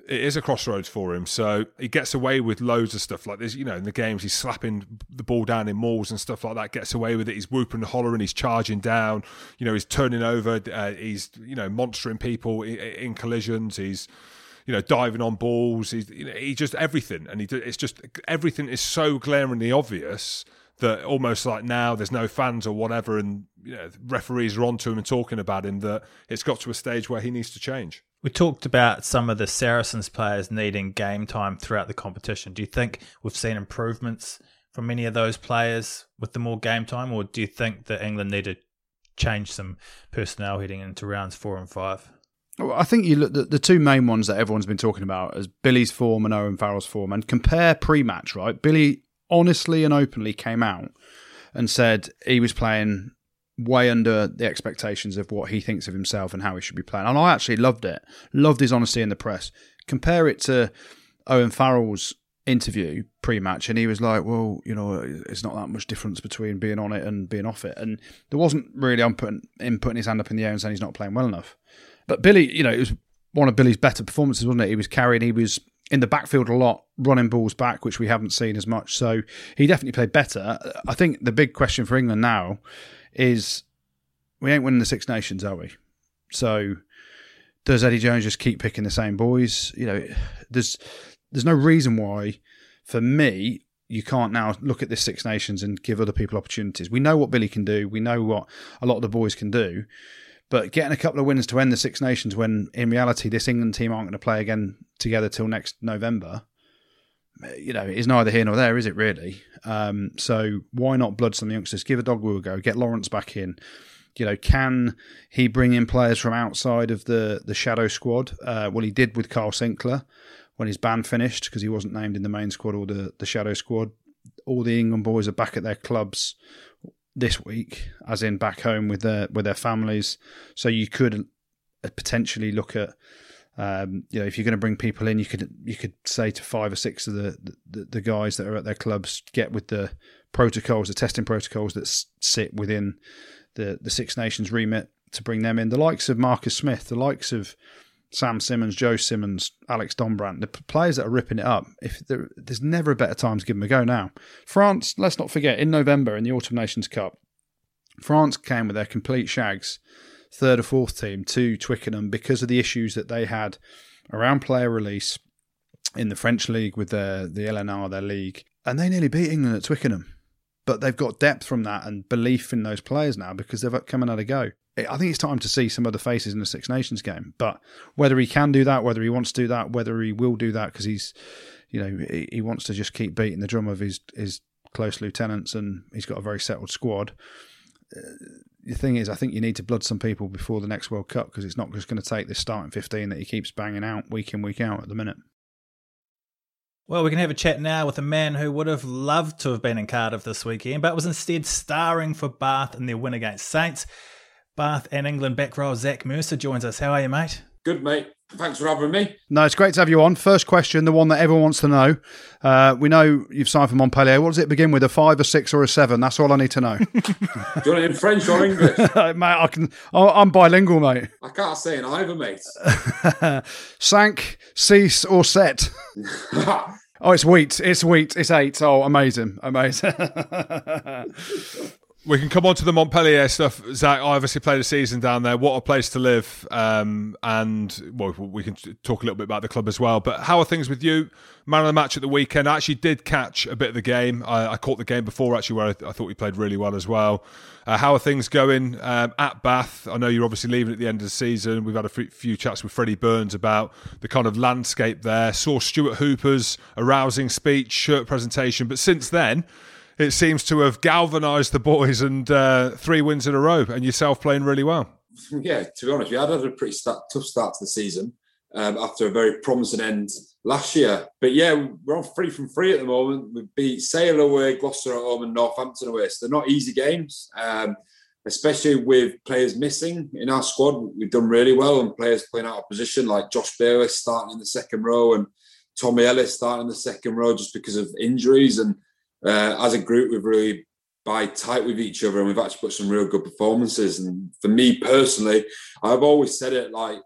it is a crossroads for him. So he gets away with loads of stuff like this. You know, in the games, he's slapping the ball down in mauls and stuff like that. Gets away with it. He's whooping and hollering. He's charging down. You know, he's turning over. Uh, he's you know monstering people in, in, collisions. He's you know diving on balls. He's you know, he just everything, and he it's just everything is so glaringly obvious that almost like now there's no fans or whatever, and you know, referees are onto him and talking about him. That it's got to a stage where he needs to change. We talked about some of the Saracens players needing game time throughout the competition. Do you think we've seen improvements from any of those players with the more game time, or do you think that England need to change some personnel heading into rounds four and five? Well, I think you look the, the two main ones that everyone's been talking about as Billy's form and Owen Farrell's form, and compare pre-match. Right, Billy honestly and openly came out and said he was playing way under the expectations of what he thinks of himself and how he should be playing. And I actually loved it. Loved his honesty in the press. Compare it to Owen Farrell's interview pre-match and he was like well you know it's not that much difference between being on it and being off it and there wasn't really I'm putting him putting his hand up in the air and saying he's not playing well enough but Billy you know it was one of Billy's better performances wasn't it he was carrying he was in the backfield a lot, running balls back, which we haven't seen as much. So he definitely played better. I think the big question for England now is we ain't winning the Six Nations, are we? So does Eddie Jones just keep picking the same boys? You know, there's there's no reason why, for me, you can't now look at this Six Nations and give other people opportunities. We know what Billy can do. We know what a lot of the boys can do. But getting a couple of wins to end the Six Nations when in reality this England team aren't going to play again together till next November, you know, is neither here nor there, is it really? Um, so why not blood some youngsters? Give a Adogwu a go. Get Lawrence back in. You know, can he bring in players from outside of the the shadow squad? Uh, well, he did with Kyle Sinckler when his ban finished because he wasn't named in the main squad or the the shadow squad. All the England boys are back at their clubs this week, as in back home with their with their families. So you could potentially look at, um, you know, if you're going to bring people in, you could you could say to five or six of the, the, the guys that are at their clubs, get with the protocols, the testing protocols that sit within the the Six Nations remit to bring them in. The likes of Marcus Smith, the likes of Sam Simmonds, Joe Simmonds, Alex Dombrandt, the players that are ripping it up. If there's never a better time to give them a go now. France, let's not forget, in November in the Autumn Nations Cup, France came with their complete shags, third or fourth team to Twickenham because of the issues that they had around player release in the French league with their the LNR, their league, and they nearly beat England at Twickenham. But they've got depth from that and belief in those players now because they've come and had a go. I think it's time to see some other faces in the Six Nations game. But whether he can do that, whether he wants to do that, whether he will do that because he's, you know, he, he, wants to just keep beating the drum of his his close lieutenants and he's got a very settled squad. The thing is, I think you need to blood some people before the next World Cup because it's not just going to take this starting 15 that he keeps banging out week in, week out at the minute. Well, we can have a chat now with a man who would have loved to have been in Cardiff this weekend, but was instead starring for Bath in their win against Saints. Bath and England back row Zach Mercer joins us. How are you, mate? Good, mate. Thanks for having me. No, it's great to have you on. First question, the one that everyone wants to know. Uh, we know you've signed for Montpellier. What does it begin with? A five, a six, or a seven? That's all I need to know. Do you want it in French or English? mate, I can. I'm bilingual, mate. I can't say in either, mate. Sank, cease, or set. oh, it's wheat. It's wheat. It's eight. Oh, amazing, amazing. We can come on to the Montpellier stuff. Zach, I obviously played a season down there. What a place to live. Um, and well, we can talk a little bit about the club as well. But how are things with you? Man of the match at the weekend. I actually did catch a bit of the game. I, I caught the game before, actually, where I, I, thought we played really well as well. Uh, how are things going um, at Bath? I know you're obviously leaving at the end of the season. We've had a few chats with Freddie Burns about the kind of landscape there. Saw Stuart Hooper's arousing speech, shirt presentation. But since then, it seems to have galvanised the boys and uh, three wins in a row, and yourself playing really well. Yeah, to be honest, we had a pretty start, tough start to the season um, after a very promising end last year. But yeah, we're on three from three at the moment. We beat Sale away, Gloucester at home, and Northampton away. So they're not easy games. Um, especially with players missing in our squad, we've done really well, and players playing out of position like Josh Bayliss starting in the second row and Tommy Ellis starting in the second row just because of injuries. And uh, as a group, we've really by tight with each other and we've actually put some real good performances. And for me personally, I've always said it like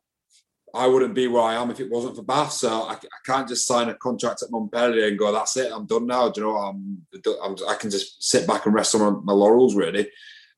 I wouldn't be where I am if it wasn't for Bath. So I, I can't just sign a contract at Montpellier and go, that's it, I'm done now. Do you know, I'm, I'm i can just sit back and rest on my, laurels, really.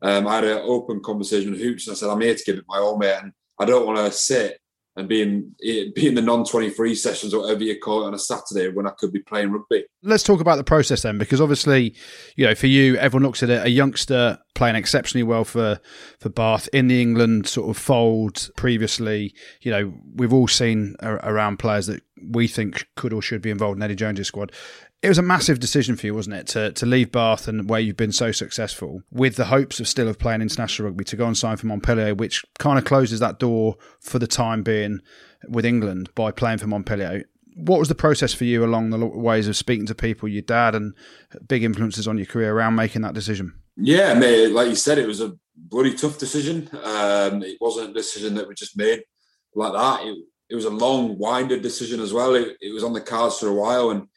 Um, I had an open conversation with Hoops and I said, I'm here to give it my all, mate. And I don't want to sit and being being the non 23 sessions or whatever you call it on a Saturday when I could be playing rugby. Let's talk about the process then, because obviously, you know, for you, everyone looks at it, a youngster playing exceptionally well for for Bath in the England sort of fold previously. You know, we've all seen around players that we think could or should be involved in Eddie Jones's squad it was a massive decision for you, wasn't it, to to leave Bath and where you've been so successful, with the hopes of still of playing international rugby, to go and sign for Montpellier, which kind of closes that door for the time being with England by playing for Montpellier. What was the process for you along the ways of speaking to people, your dad, and big influences on your career around making that decision? Yeah, mate, like you said, it was a bloody tough decision. Um, it wasn't a decision that we just made like that. It, it was a long, winded decision as well. It, it was on the cards for a while, and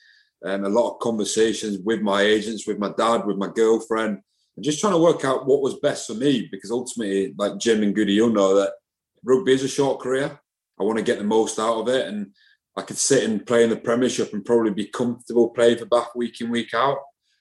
um, a lot of conversations with my agents, with my dad, with my girlfriend, and just trying to work out what was best for me. Because ultimately, like Jim and Goody, you'll know that rugby is a short career. I want to get the most out of it, and I could sit and play in the Premiership and probably be comfortable playing for Bath week in week out.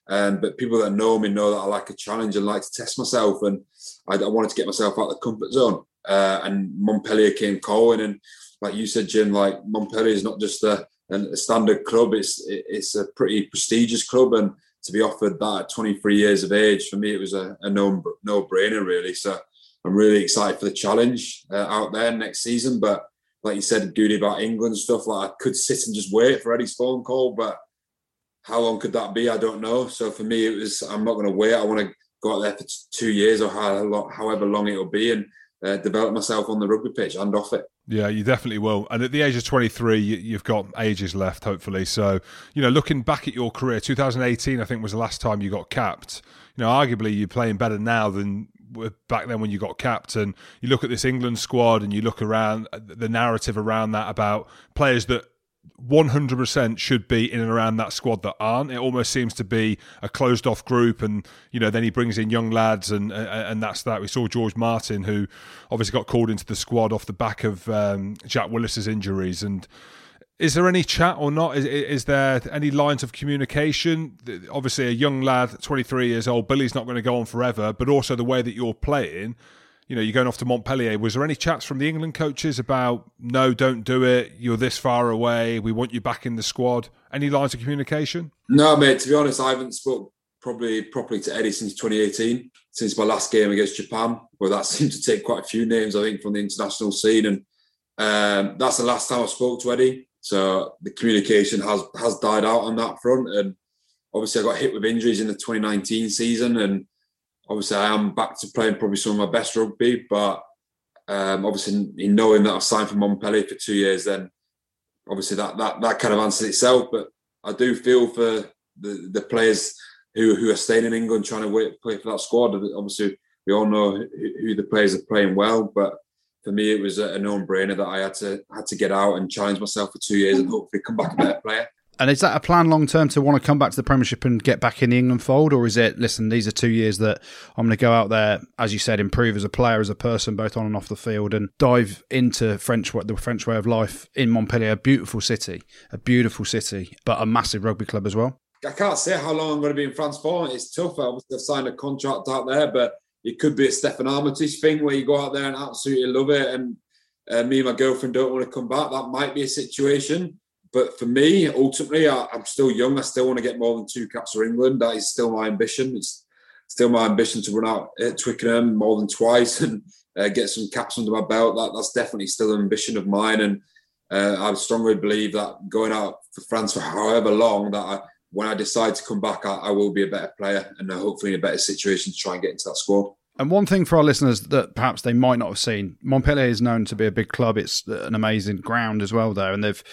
Um, but people that know me know that I like a challenge and like to test myself, and I, I wanted to get myself out of the comfort zone. Uh, and Montpellier came calling, and like you said, Jim, like Montpellier is not just a and standard club. It's it's a pretty prestigious club, and to be offered that at 23 years of age, for me, it was a, a no no brainer really. So I'm really excited for the challenge uh, out there next season. But like you said, Goody about England stuff, like I could sit and just wait for Eddie's phone call, but how long could that be? I don't know. So for me, it was I'm not going to wait. I want to go out there for two years or however long it'll be, and uh, develop myself on the rugby pitch and off it. Yeah, you definitely will. And at the age of 23, you've got ages left, hopefully. So, you know, looking back at your career, 2018, I think, was the last time you got capped. You know, arguably you're playing better now than back then when you got capped. And you look at this England squad and you look around uh, the narrative around that about players that 100% should be in and around that squad that aren't. It almost seems to be a closed off group, and you know then he brings in young lads, and and that's that. We saw George Martin, who obviously got called into the squad off the back of um, Jack Willis's injuries, and. Is there any chat or not? Is, is there any lines of communication? Obviously, a young lad, 23 years old, Billy's not going to go on forever, but also the way that you're playing, you know, you're going off to Montpellier. Was there any chats from the England coaches about no, don't do it? You're this far away. We want you back in the squad. Any lines of communication? No, mate. To be honest, I haven't spoke probably properly to Eddie since 2018, since my last game against Japan. Well, that seemed to take quite a few names, I think, from the international scene, and um, that's the last time I spoke to Eddie. So the communication has has died out on that front, and obviously I got hit with injuries in the 2019 season, and obviously I am back to playing probably some of my best rugby, but um, obviously in knowing that I've signed for Montpellier for two years, then obviously that that that kind of answers itself. But I do feel for the the players who who are staying in England trying to wait, play for that squad. Obviously, we all know who, who the players are playing well, but for me, it was a, no-brainer that I had to had to get out and challenge myself for two years and hopefully come back a better player. And is that a plan long term to want to come back to the Premiership and get back in the England fold, or is it listen? These are two years that I'm going to go out there, as you said, improve as a player, as a person, both on and off the field, and dive into French the French way of life in Montpellier, a beautiful city, a beautiful city, but a massive rugby club as well. I can't say how long I'm going to be in France for. It's tough. Obviously, I've signed a contract out there, but it could be a Steffon Armitage thing where you go out there and absolutely love it, and uh, me and my girlfriend don't want to come back. That might be a situation. But for me, ultimately, I, am still young. I still want to get more than two caps for England. That is still my ambition. It's still my ambition to run out at Twickenham more than twice and uh, get some caps under my belt. That, that's definitely still an ambition of mine. And uh, I strongly believe that going out for France for however long, that I, when I decide to come back, I, I will be a better player and uh, hopefully in a better situation to try and get into that squad. And one thing for our listeners that perhaps they might not have seen, Montpellier is known to be a big club. It's an amazing ground as well there, and they've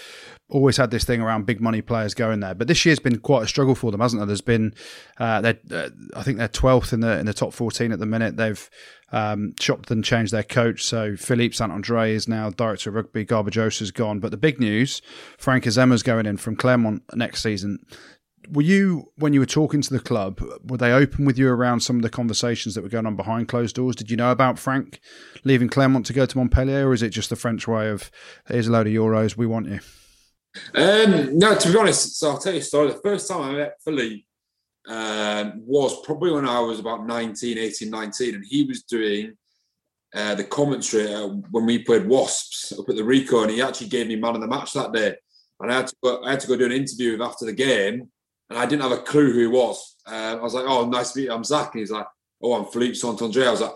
always had this thing around big money players going there. But this year's been quite a struggle for them, hasn't there? There's been, uh, uh, I think they're twelfth in the in the top fourteen at the minute. They've um, chopped and changed their coach. So Philippe Saint Andre is now director of rugby. Garbajosa has gone. But the big news, Franck Azéma's going in from Clermont next season were you when you were talking to the club were they open with you around some of the conversations that were going on behind closed doors did you know about frank leaving clermont to go to montpellier or is it just the french way of here's a load of euros we want you um, no to be honest so i'll tell you a story the first time i met philippe um, was probably when i was about 19 18 19 and he was doing uh, the commentary uh, when we played wasps up at the ricoh and he actually gave me man of the match that day and I had to go, I had to go do an interview after the game and I didn't have a clue who he was. Um, I was like, "Oh, nice to meet you. I'm Zach." And he's like, "Oh, I'm Philippe Saint-Andre." I was like,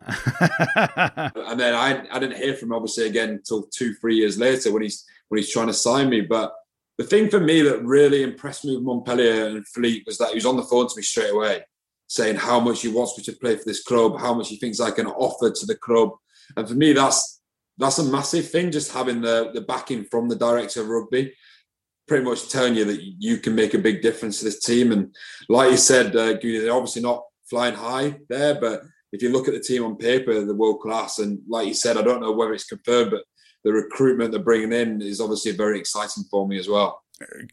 and then I, I didn't hear from him obviously again until two, three years later when he's when he's trying to sign me. But the thing for me that really impressed me with Montpellier and Philippe was that he was on the phone to me straight away, saying how much he wants me to play for this club, how much he thinks I can offer to the club. And for me, that's that's a massive thing, just having the the backing from the director of rugby pretty much telling you that you can make a big difference to this team. And like you said, uh, they're obviously not flying high there, but if you look at the team on paper, they're world class. And like you said, I don't know whether it's confirmed, but the recruitment they're bringing in is obviously very exciting for me as well.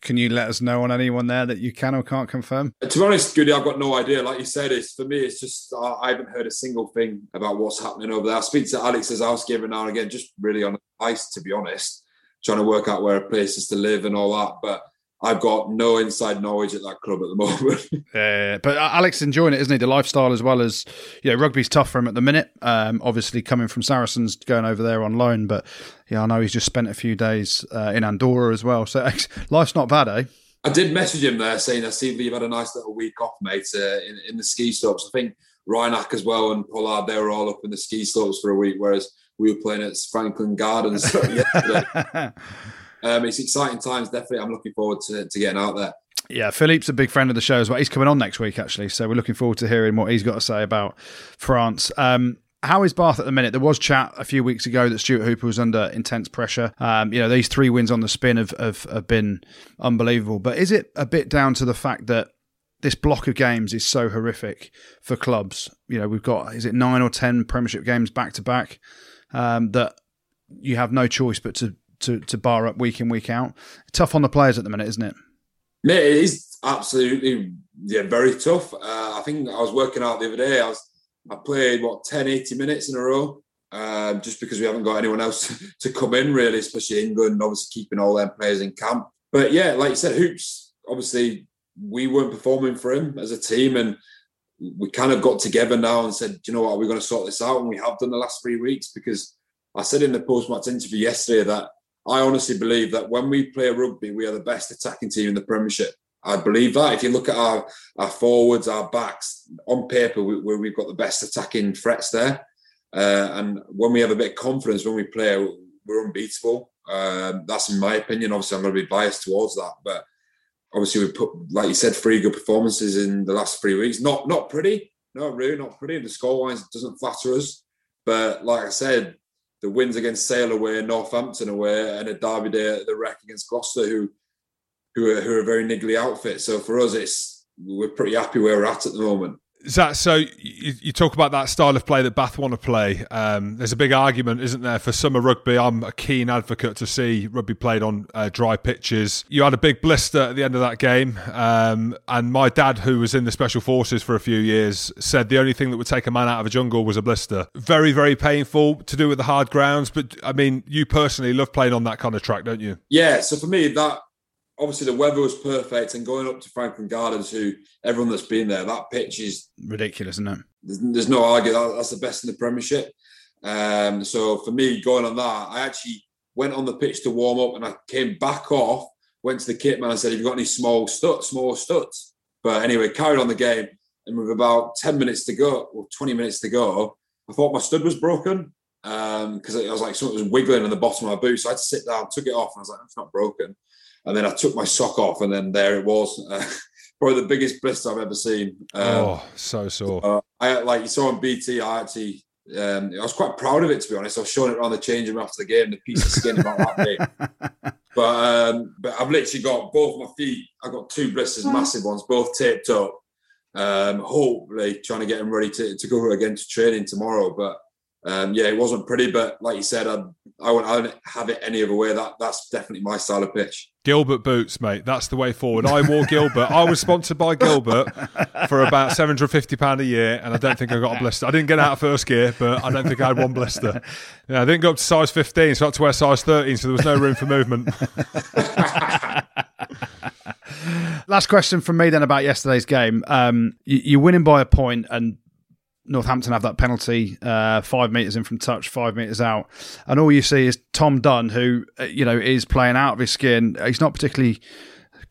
Can you let us know on anyone there that you can or can't confirm? Uh, to be honest, Goody, I've got no idea. Like you said, it's for me, it's just uh, I haven't heard a single thing about what's happening over there. I speak to Alex Lozowski every now and again, just really on ice, to be honest trying to work out where a place is to live and all that. But I've got no inside knowledge at that club at the moment. yeah, but Alex enjoying it, isn't he? The lifestyle as well as you know, rugby's tough for him at the minute. Um, obviously coming from Saracens, going over there on loan, but yeah, I know he's just spent a few days uh, in Andorra as well. So life's not bad, eh? I did message him there saying, "I see that you've had a nice little week off, mate, uh, in, in the ski slopes." I think Reinach as well and Pollard, they were all up in the ski slopes for a week, whereas we were playing at Franklin Gardens yesterday. Um, it's exciting times, definitely. I'm looking forward to, to getting out there. Yeah, Philippe's a big friend of the show as well. He's coming on next week, actually. So we're looking forward to hearing what he's got to say about France. Um, how is Bath at the minute? There was chat a few weeks ago that Stuart Hooper was under intense pressure. Um, you know, these three wins on the spin have, have, have, been unbelievable. But is it a bit down to the fact that this block of games is so horrific for clubs? You know, we've got, is it nine or 10 Premiership games back to back? um, that you have no choice but to, to, to bar up week in, week out. Tough on the players at the minute, isn't it? Yeah, it is absolutely yeah, very tough. Uh, I think I was working out the other day. I was I played what 10, 80 minutes in a row. Uh, just because we haven't got anyone else to come in, really, especially England, obviously keeping all their players in camp. But yeah, like you said, hoops. Obviously, we weren't performing for him as a team, and we kind of got together now and said, you know what, we're going to sort this out. And we have done the last three weeks because I said in the post match interview yesterday that I honestly believe that when we play rugby, we are the best attacking team in the Premiership. I believe that. If you look at our, our forwards, our backs, on paper, we, we've got the best attacking threats there. Uh, and when we have a bit of confidence when we play, we're unbeatable. Um, that's in my opinion. Obviously, I'm going to be biased towards that, but obviously we put, like you said, three good performances in the last three weeks. Not not pretty, not really, not pretty. The score lines doesn't flatter us, but like I said, the wins against Sale away, Northampton away, and a derby day at the Rec against Gloucester, who who are, who are a very niggly outfit. So for us, it's we're pretty happy where we're at at the moment. Zach, so you, you, talk about that style of play that Bath want to play. Um, there's a big argument, isn't there, for summer rugby? I'm a keen advocate to see rugby played on uh, dry pitches. You had a big blister at the end of that game, um, and my dad, who was in the special forces for a few years, said the only thing that would take a man out of a jungle was a blister. Very, very painful to do with the hard grounds, but I mean, you personally love playing on that kind of track, don't you? Yeah. So for me, that obviously the weather was perfect, and going up to Franklin Gardens, who everyone that's been there, that pitch is ridiculous, isn't it? There's, there's no argument that's the best in the Premiership. Um, so for me, going on that, I actually went on the pitch to warm up, and I came back off, went to the kit man, and said, "Have you got any small studs, small studs?" But anyway, carried on the game, and with about ten minutes to go, or twenty minutes to go, I thought my stud was broken because um, I was like something was wiggling in the bottom of my boot. So I had to sit down, took it off, and I was like, "It's not broken." And then I took my sock off, and then there it was. Uh, probably the biggest blister I've ever seen. Um, oh, so sore. Uh, I like you saw on BT. I actually, um, I was quite proud of it to be honest. I was showing it around the changing room after the game, the piece of skin about that big. But um, but I've literally got both my feet. I've got two blisters, massive ones, both taped up. Um, hopefully, trying to get them ready to, to go again to training tomorrow. But um, yeah, it wasn't pretty, but like you said, I, I won't, I won't have it any other way. That that's definitely my style of pitch. Gilbert boots, mate. That's the way forward. I wore Gilbert. I was sponsored by Gilbert for about seven hundred fifty pound a year, and I don't think I got a blister. I didn't get out of first gear, but I don't think I had one blister. Yeah, I didn't go up to size fifteen, so I had to wear size thirteen, so there was no room for movement. Last question from me then about yesterday's game. Um, you, are winning by a point, and Northampton have that penalty uh, five metres in from touch, five metres out. And all you see is Tom Dunn, who, uh, you know, is playing out of his skin. He's not particularly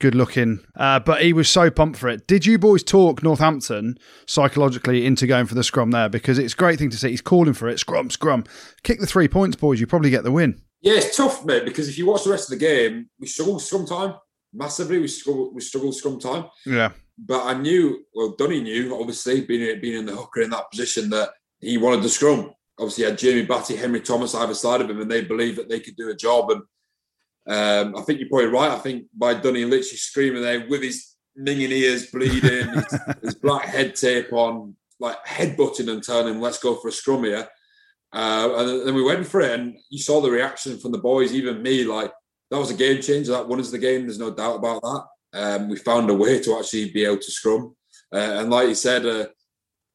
good looking, uh, but he was so pumped for it. Did you boys talk Northampton psychologically into going for the scrum there? Because it's a great thing to see. He's calling for it. Scrum, scrum. Kick the three points, boys. You probably get the win. Yeah, it's tough, mate, because if you watch the rest of the game, we struggled scrum time massively. We struggled, we struggled scrum time. Yeah but I knew, well, Dunny knew, obviously, being, being in the hooker in that position, that he wanted the scrum. Obviously, he had Jamie Batty, Henry Thomas either side of him, and they believed that they could do a job. And um, I think you're probably right. I think by Dunny literally screaming there with his minging ears bleeding, his, his, black head tape on, like headbutting and telling him, let's go for a scrum here. Uh, and then we went for it, and you saw the reaction from the boys, even me, like, that was a game changer. That won us the game. There's no doubt about that um, we found a way to actually be able to scrum. Uh, and like you said, uh,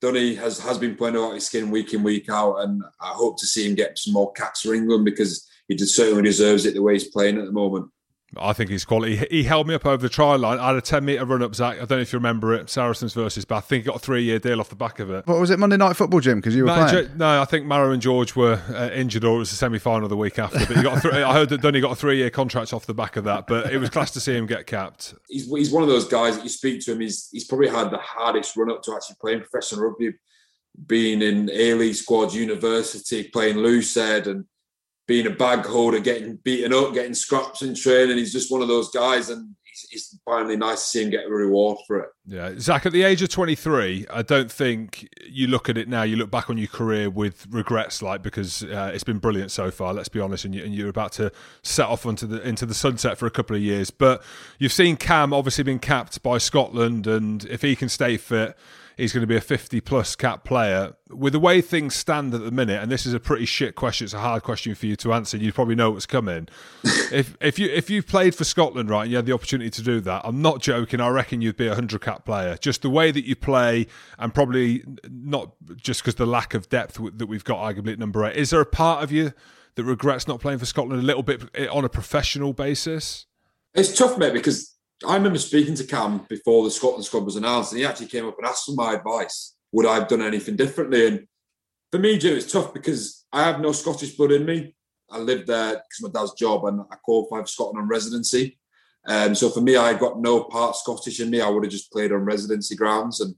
Dunny has, has been playing out his skin week in, week out. And I hope to see him get some more caps for England because he certainly deserves it the way he's playing at the moment. I think he's quality. He held me up over the try line. I had a 10 metre run up, Zach. I don't know if you remember it. Saracens versus Bath. I think he got a three year deal off the back of it. What was it, Monday Night Football, Jim? Because you were no, playing? No, I think Maro and George were uh, injured or it was the semi final the week after. But he got th- I heard that Dunny got a three year contract off the back of that. But it was class to see him get capped. He's, he's one of those guys that you speak to him, he's, he's probably had the hardest run up to actually playing professional rugby, being in A League squads, university, playing Lucid and being a bag holder, getting beaten up, getting scraps in training. He's just one of those guys, and it's finally nice to see him get a reward for it. Yeah, Zach, at the age of 23, I don't think you look at it now, you look back on your career with regrets, like, because uh, it's been brilliant so far, let's be honest, and, you, are about to set off onto the, into the sunset for a couple of years. But you've seen Cam obviously been capped by Scotland, and if he can stay fit, he's going to be a 50 plus cap player. With the way things stand at the minute, and this is a pretty shit question, it's a hard question for you to answer. You probably know what's coming. if if you if you played for Scotland, right, and you had the opportunity to do that, I'm not joking. I reckon you'd be a 100 cap player. Just the way that you play, and probably not just because the lack of depth that we've got, arguably at number eight. Is there a part of you that regrets not playing for Scotland a little bit eh, on a professional basis? It's tough, mate, because I remember speaking to Cam before the Scotland squad was announced, and he actually came up and asked for my advice. Would I have done anything differently? And for me, Joe, it's tough because I have no Scottish blood in me. I lived there because my dad's job, and I qualified for Scotland on residency. Um, so for me, I got no part Scottish in me. I would have just played on residency grounds. And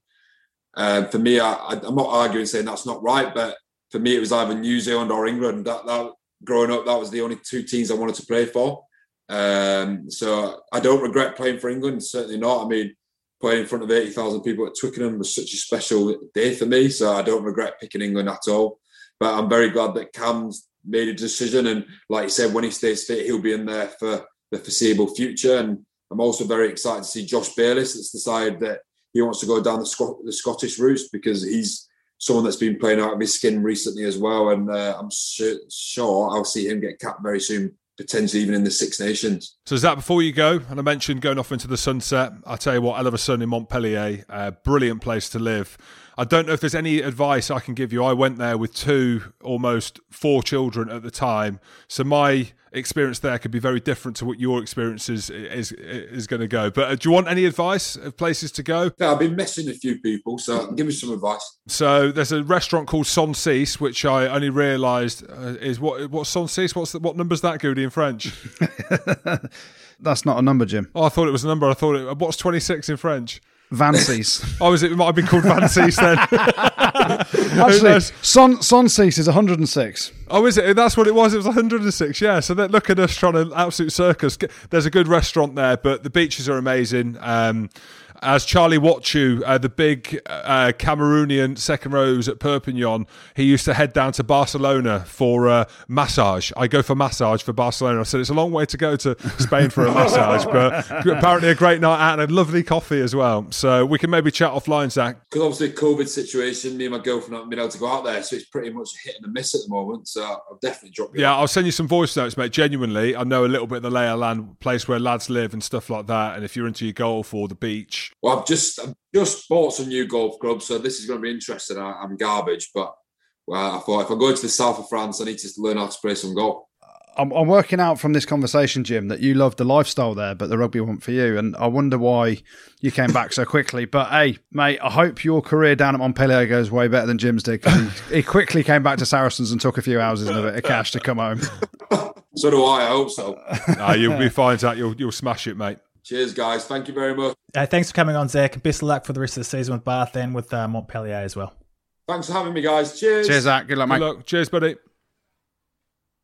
um, for me, I, am not arguing saying that's not right, but for me, it was either New Zealand or England. That, that growing up, that was the only two teams I wanted to play for. Um, so I don't regret playing for England. Certainly not. I mean, playing in front of 80,000 people at Twickenham was such a special day for me. So I don't regret picking England at all. But I'm very glad that Cam's made a decision. And like you said, when he stays fit, he'll be in there for the foreseeable future. And I'm also very excited to see Josh Bayliss that's decided that he wants to go down the, the Scottish route because he's someone that's been playing out of his skin recently as well. And uh, I'm sure I'll see him get capped very soon potentially even in the Six Nations. So is that before you go? And I mentioned going off into the sunset. I tell you what, I love a sun in Montpellier, a brilliant place to live. I don't know if there's any advice I can give you. I went there with two, almost four children at the time, so my experience there could be very different to what your experience is is, is going to go. But uh, do you want any advice of places to go? Yeah, I've been messing a few people, so give me some advice. So there's a restaurant called Sancis, which I only realised uh, is what what Sancis. What's the, what number's that, Goody, in French? That's not a number, Jim. Oh, I thought it was a number. I thought it. What's 26 in French? Vancies. oh, is it? it might have been called Vancies then. Actually, Son Soncease is 106. Oh, is it? That's what it was. It was 106. Yeah. So look at us trying to absolute circus. There's a good restaurant there, but the beaches are amazing. Um, as Tchale-Watchou, uh, the big uh, Cameroonian second rows at Perpignan, he used to head down to Barcelona for uh, massage. I go for massage for Barcelona. I said it's a long way to go to Spain for a massage, but apparently a great night out and a lovely coffee as well. So we can maybe chat offline, Zach. Because obviously COVID situation, me and my girlfriend haven't been able to go out there, so it's pretty much hit and a miss at the moment. So I'll definitely drop you. Yeah, I'll send you some voice notes, mate. Genuinely, I know a little bit of the lay of land, place where lads live and stuff like that. And if you're into your golf or the beach, well, I've just I've just bought some new golf clubs, so this is going to be interesting. I, am garbage, but well, I thought if I go to the south of France, I need to learn how to play some golf. I'm, I'm, working out from this conversation, Jim, that you love the lifestyle there, but the rugby wasn't for you. And I wonder why you came back so quickly. But hey, mate, I hope your career down at Montpellier goes way better than Jim's did. He, he, quickly came back to Saracens and took a few houses and a bit of cash to come home. so do I. I hope so. nah, you'll be fine, Zach. You'll you'll smash it, mate. Cheers, guys. Thank you very much. Uh, thanks for coming on, Zach. Best of luck for the rest of the season with Bath and with uh, Montpellier as well. Thanks for having me, guys. Cheers. Cheers, Zach. Good luck, Good mate. Luck. Cheers, buddy.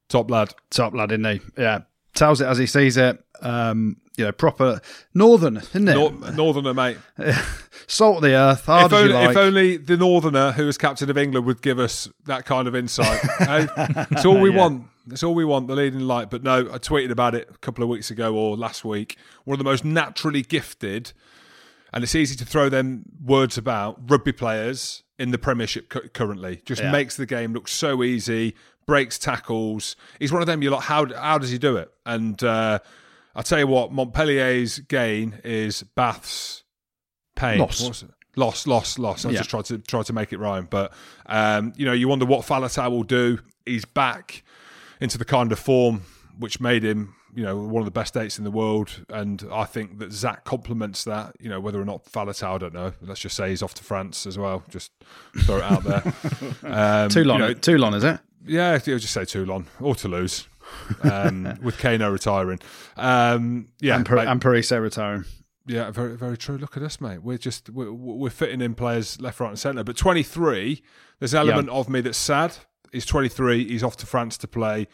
Top lad. Top lad, isn't he? Yeah. Tells it as he sees it. Um, you know, proper northern, isn't it? Nor- northerner, mate. Salt of the earth. Hard if, only, like. if only the northerner who was captain of England would give us that kind of insight. hey? It's all we yeah. want. That's all we want, the leading light. But no, I tweeted about it a couple of weeks ago or last week. One of the most naturally gifted, and it's easy to throw them words about, rugby players in the Premiership cu- currently. Just yeah. makes the game look so easy, breaks tackles. He's one of them, you're like, how, how does he do it? And uh, I'll tell you what, Montpellier's gain is Bath's pain. Loss. Loss, loss, loss. I yeah. just tried to try to make it rhyme, but um, you know, you wonder what Faletau will do. He's back into the kind of form which made him, you know, one of the best dates in the world. And I think that Zach complements that. You know, whether or not Faletau, I don't know. Let's just say he's off to France as well. Just throw it out there. Um, Toulon, you know, Toulon, is it? Yeah, I'll just say Toulon or Toulouse. um, with Kano retiring. Um, yeah, and, per- and retiring. Yeah, very very true. Look at us, mate. We're just we're, we're fitting in players left, right, and centre. But twenty three, there's an element yeah. of me that's sad He's 23. He's off to France to play.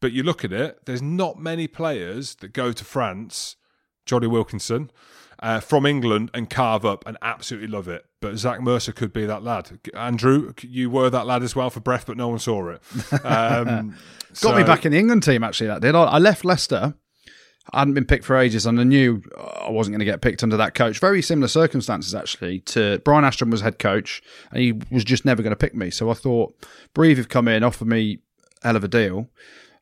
But you look at it, there's not many players that go to France, Jonny Wilkinson, uh, from England and carve up and absolutely love it. But Zach Mercer could be that lad. Andrew, you were that lad as well for Brive, but no one saw it. Um, Got so, me back in the England team, actually, that did. I left Leicester I hadn't been picked for ages, and I knew I wasn't going to get picked under that coach. Very similar circumstances, actually. To Brian Ashton was head coach, and he was just never going to pick me. So I thought, Brive have come in, offered me hell of a deal.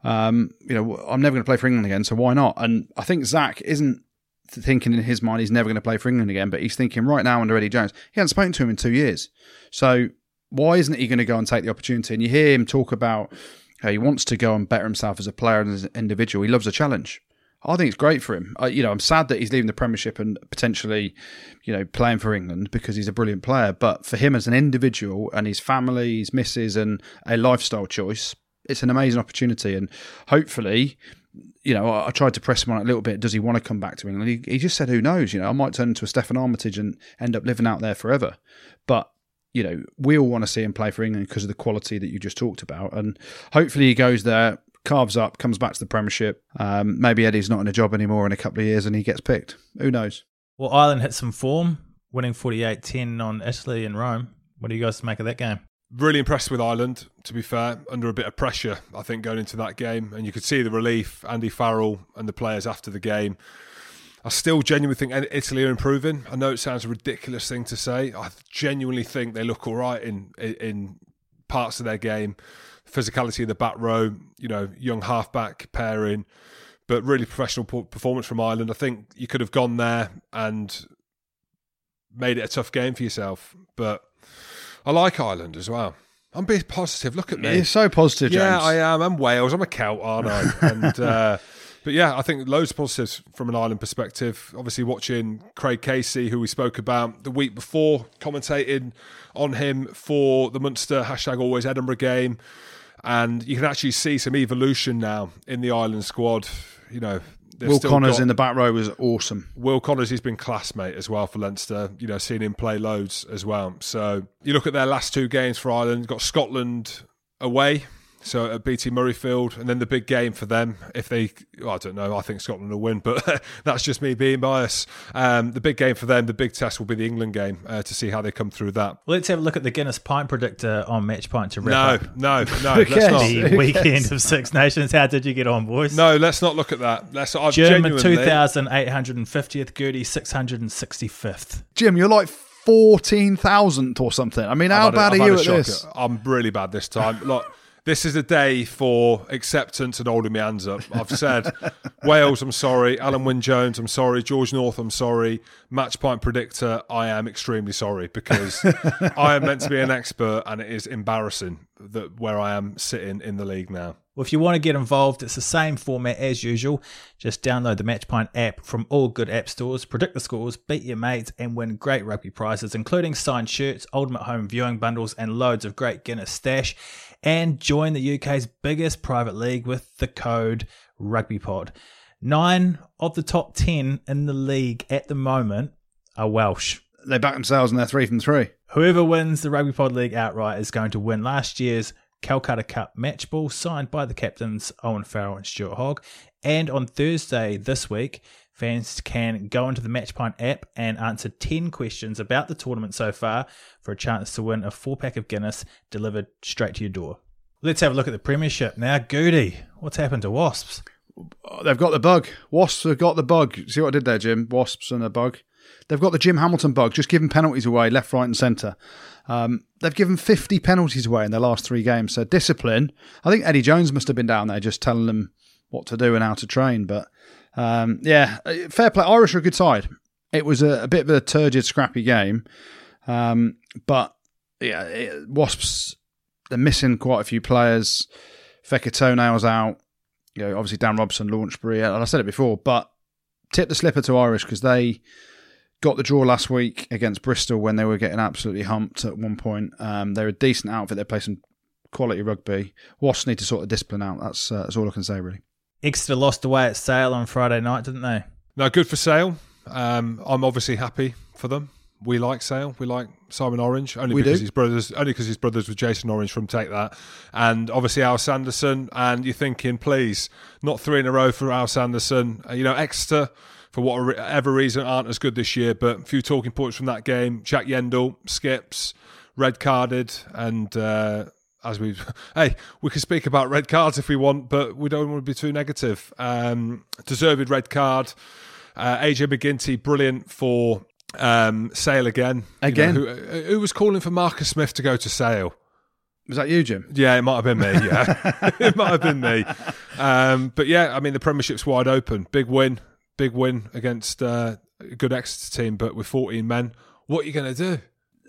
Um, you know, I'm never going to play for England again, so why not? And I think Zach isn't thinking in his mind he's never going to play for England again, but he's thinking right now under Eddie Jones. He hasn't spoken to him in two years, so why isn't he going to go and take the opportunity? And you hear him talk about how he wants to go and better himself as a player and as an individual. He loves a challenge. I think it's great for him. I, you know, I'm sad that he's leaving the Premiership and potentially, you know, playing for England because he's a brilliant player. But for him as an individual and his family, his missus, and a lifestyle choice, it's an amazing opportunity. And hopefully, you know, I, I tried to press him on it a little bit. Does he want to come back to England? He, he just said, "Who knows?" You know, I might turn into a Steffon Armitage and end up living out there forever. But you know, we all want to see him play for England because of the quality that you just talked about. And hopefully he goes there carves up, comes back to the Premiership. Um, maybe Eddie's not in a job anymore in a couple of years and he gets picked. Who knows? Well, Ireland hit some form, winning 48 10 on Italy in Rome. What do you guys make of that game? Really impressed with Ireland, to be fair, under a bit of pressure, I think, going into that game. And you could see the relief, Andy Farrell and the players after the game. I still genuinely think Italy are improving. I know it sounds a ridiculous thing to say. I genuinely think they look all right in in parts of their game, physicality in the back row, you know, young halfback pairing, but really professional performance from Ireland. I think you could have gone there and made it a tough game for yourself, but I like Ireland as well. I'm being positive. Look at me. You're so positive, James. Yeah, I am. I'm Wales. I'm a Celt, aren't I? and uh, but yeah, I think loads of positives from an Ireland perspective. Obviously, watching Craig Casey, who we spoke about the week before, commentating on him for the Munster hashtag Always Edinburgh game, and you can actually see some evolution now in the Ireland squad. You know, Will Connors in the back row was awesome. Will Connors, he's been classmate as well for Leinster. You know, seen him play loads as well. So you look at their last two games for Ireland. Got Scotland away so at BT Murrayfield, and then the big game for them, if they, well, I don't know, I think Scotland will win, but that's just me being biased. Um, the big game for them, the big test will be the England game uh, to see how they come through that. Well, let's have a look at the Guinness Pint Predictor on Match Pint to wrap no, up. No, no, let's not. The weekend of Six Nations. How did you get on, boys? No, let's not look at that. Let's. I've Jim, 2850th, Gertie, 665th. Jim, you're like fourteen thousandth or something. I mean, how bad are you at this? I'm really bad this time. Look, this is a day for acceptance and holding my hands up. I've said Wales, I'm sorry. Alun Wyn Jones, I'm sorry. George North, I'm sorry. Match point predictor, I am extremely sorry because I am meant to be an expert and it is embarrassing that where I am sitting in the league now. Well, if you want to get involved, it's the same format as usual. Just download the Matchpoint app from all good app stores, predict the scores, beat your mates, and win great rugby prizes, including signed shirts, ultimate home viewing bundles, and loads of great Guinness stash and join the UK's biggest private league with the code RugbyPod. Nine of the top 10 in the league at the moment are Welsh. They back themselves and they're three from three. Whoever wins the Rugby Pod League outright is going to win last year's Calcutta Cup match ball signed by the captains Owen Farrell and Stuart Hogg. And on Thursday this week, fans can go into the Matchpoint app and answer 10 questions about the tournament so far for a chance to win a four pack of Guinness delivered straight to your door. Let's have a look at the Premiership now. Goody, what's happened to Wasps? They've got the bug. Wasps have got the bug. See what I did there, Jim? Wasps and a bug. They've got the Jim Hamilton bug, just giving penalties away left, right, and centre. Um, they've given 50 penalties away in their last three games. So discipline. I think Eddie Jones must have been down there just telling them what to do and how to train. But um, yeah, fair play. Irish are a good side. It was a, a bit of a turgid, scrappy game. Um, but yeah, it, Wasps, they're missing quite a few players. Fekitonail's out. You know, obviously Dan Robson, Launchbury. And I said it before, but tip the slipper to Irish because they got the draw last week against Bristol when they were getting absolutely humped at one point. Um, they're a decent outfit. They play some quality rugby. Wasps need to sort of discipline out. That's uh, that's all I can say really. Exeter lost away at Sale on Friday night, didn't they? No, good for Sale. Um, I'm obviously happy for them. We like Sale. We like Simon Orange only we because do. his brothers only because his brothers with Jason Orange from Take That, and obviously Al Sanderson. And you're thinking, please, not three in a row for Al Sanderson. Uh, you know, Exeter for whatever reason aren't as good this year. But a few talking points from that game: Jack Yeandle skips, red carded, and uh, as we hey we can speak about red cards if we want but we don't want to be too negative. Um, deserved red card. Uh, AJ MacGinty brilliant for um, Sale again. Again you know, who, who, was calling for Marcus Smith to go to Sale? Was that you Jim? Yeah it might have been me yeah. It might have been me. Um, but yeah I mean the Premiership's wide open. Big win big win against uh, a good Exeter team but with 14 men what are you going to do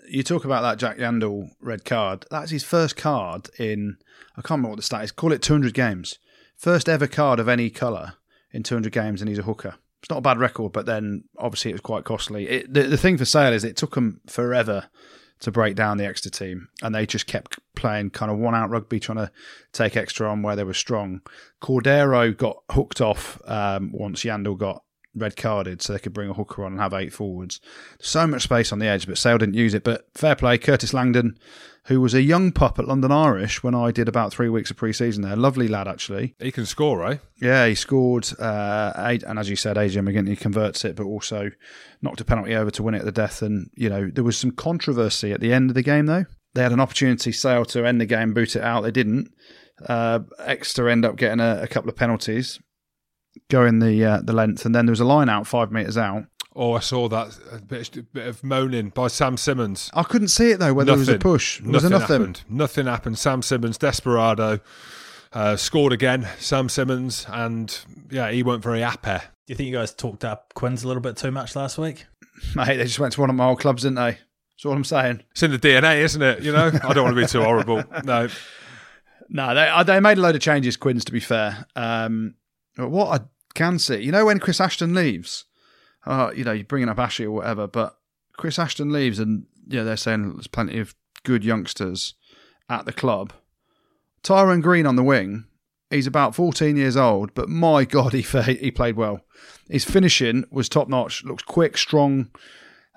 you talk about that Jack Yeandle red card. That's his first card in, I can't remember what the stat is, call it 200 games. First ever card of any colour in 200 games, and he's a hooker. It's not a bad record, but then obviously it was quite costly. It, the, the thing for Sale is it took him forever to break down the Exeter team, and they just kept playing kind of one out rugby, trying to take Exeter on where they were strong. Cordero got hooked off um, once Yeandle got red carded so they could bring a hooker on and have eight forwards. So much space on the edge, but Sale didn't use it. But fair play, Curtis Langdon, who was a young pup at London Irish when I did about three weeks of pre-season there. Lovely lad, actually. He can score, right? Yeah, he scored, uh, eight, and as you said, AJ MacGinty converts it, but also knocked a penalty over to win it at the death. And, you know, there was some controversy at the end of the game, though. They had an opportunity, Sale, to end the game, boot it out. They didn't. Uh, Exeter end up getting a, a couple of penalties going the uh, the length, and then there was a line out five meters out. Oh, I saw that a bit, a bit of moaning by Sam Simmonds. I couldn't see it though. Whether there was a push, was Nothing nothing? happened. Nothing happened. Sam Simmonds, desperado, uh, scored again. Sam Simmonds, and yeah, he weren't very happy. Do you think you guys talked up Quins a little bit too much last week? Mate, they just went to one of my old clubs, didn't they? That's all I'm saying. It's in the DNA, isn't it? You know, I don't want to be too horrible. No, No, they uh, they made a load of changes, Quins. To be fair, um, what I can see, you know, when Chris Ashton leaves, uh, you know, you're bringing up Ashley or whatever, but Chris Ashton leaves, and yeah, they're saying there's plenty of good youngsters at the club. Tyrone Green on the wing, he's about 14 years old, but my God, he he played well. His finishing was top notch. Looks quick, strong,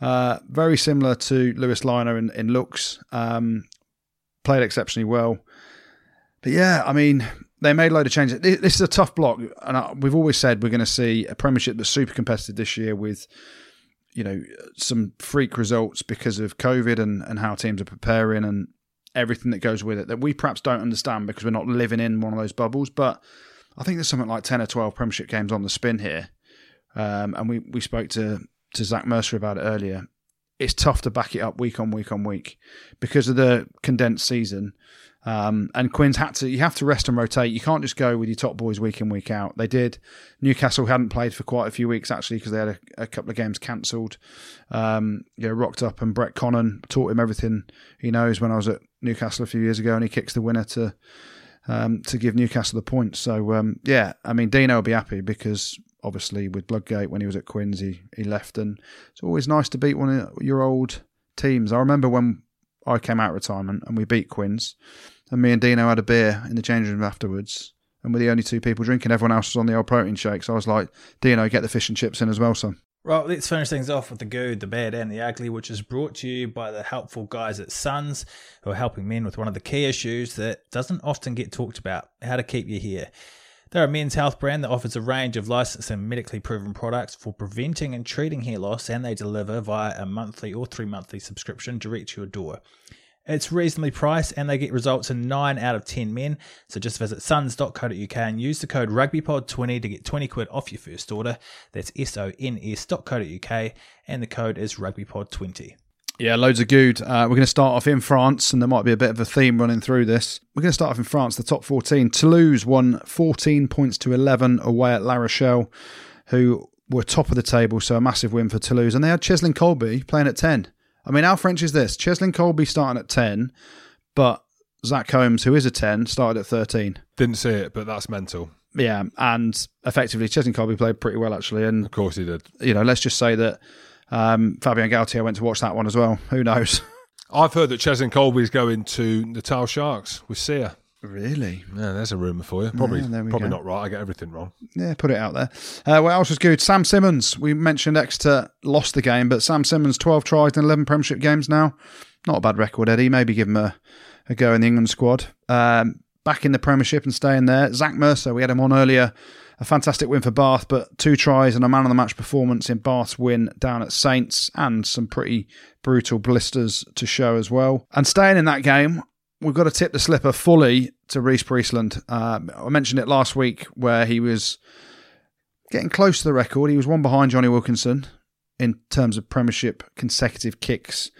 uh, very similar to Louis Lynagh in, in looks. Um, played exceptionally well. But yeah, I mean, they made a load of changes. This is a tough block, and we've always said we're going to see a Premiership that's super competitive this year with, you know, some freak results because of COVID and, and how teams are preparing and everything that goes with it that we perhaps don't understand because we're not living in one of those bubbles. But I think there's something like 10 or 12 Premiership games on the spin here. Um, and we, we spoke to, to Zach Mercer about it earlier. It's tough to back it up week on week on week because of the condensed season. Um, and Quins had to, you have to rest and rotate. You can't just go with your top boys week in, week out. They did. Newcastle hadn't played for quite a few weeks actually because they had a, a couple of games cancelled. Um, you know, rocked up and Brett Connon taught him everything he knows when I was at Newcastle a few years ago and he kicks the winner to, um, to give Newcastle the point. So, um, yeah, I mean, Dino will be happy because obviously with Bloodgate when he was at Quins, he, he left and it's always nice to beat one of your old teams. I remember when I came out of retirement and we beat Quins, and me and Dino had a beer in the changing room afterwards, and we're the only two people drinking. Everyone else was on the old protein shakes. So I was like, Dino, get the fish and chips in as well, son. Right, let's finish things off with the good, the bad, and the ugly, which is brought to you by the helpful guys at Sons, who are helping men with one of the key issues that doesn't often get talked about how to keep your hair. They're a men's health brand that offers a range of licensed and medically proven products for preventing and treating hair loss, and they deliver via a monthly or three monthly subscription direct to your door. It's reasonably priced and they get results in 9 out of 10 men. So just visit sons.co.uk and use the code rugbypod20 to get 20 quid off your first order. That's S-O-N-S.co.uk and the code is rugbypod20. Yeah, loads of good. Uh, we're going to start off in France, and there might be a bit of a theme running through this. We're going to start off in France, the top 14. Toulouse won 14 points to 11 away at La Rochelle, who were top of the table, so a massive win for Toulouse. And they had Cheslin Kolbe playing at 10. I mean, how French is this? Cheslin Kolbe starting at 10, but Zack Holmes, who is a 10, started at 13. didn't see it, but that's mental. Yeah, and effectively, Cheslin Kolbe played pretty well, actually. And, Of course he did. you know, let's just say that um, Fabien Galthie went to watch that one as well. Who knows? I've heard that Cheslin Kolbe's going to Natal Sharks with Siya. Really? Yeah, there's a rumour for you. Probably, Yeah, probably go. not right. I get everything wrong. Yeah, put it out there. Uh, what else was good? Sam Simmonds. We mentioned Exeter lost the game, but Sam Simmonds, 12 tries in 11 Premiership games now. Not a bad record, Eddie. Maybe give him a, a go in the England squad. Um, back in the Premiership and staying there. Zach Mercer, we had him on earlier. A fantastic win for Bath, but two tries and a man of the match performance in Bath's win down at Saints, and some pretty brutal blisters to show as well. And staying in that game, we've got to tip the slipper fully to Rhys Priestland. Um, I mentioned it last week where he was getting close to the record. He was one behind Jonny Wilkinson in terms of Premiership consecutive kicks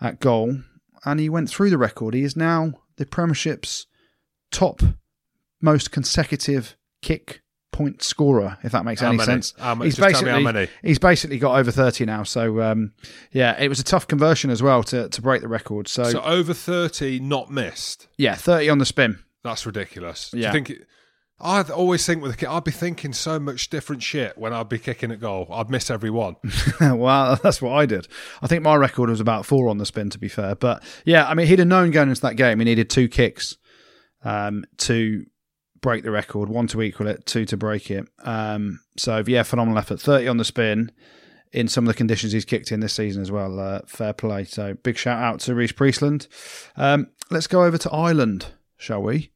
at goal, and he went through the record. He is now the Premiership's top most consecutive kick point scorer, if that makes How any many? sense. How many? Just tell me how many. He's basically got over 30 now. So, um, yeah, it was a tough conversion as well to, to break the record. So, So over 30 not missed. yeah, 30 on the spin. That's ridiculous. Do Yeah. you think it, I'd always think with a kick, I'd be thinking so much different shit when I'd be kicking at goal. I'd miss every one. well, that's what I did. I think my record was about four on the spin, to be fair. But yeah, I mean, he'd have known going into that game he needed two kicks um, to break the record, one to equal it, two to break it. Um, so yeah, phenomenal effort. Thirty on the spin in some of the conditions he's kicked in this season as well. Uh, fair play. So big shout out to Rhys Priestland. Um, let's go over to Ireland, shall we?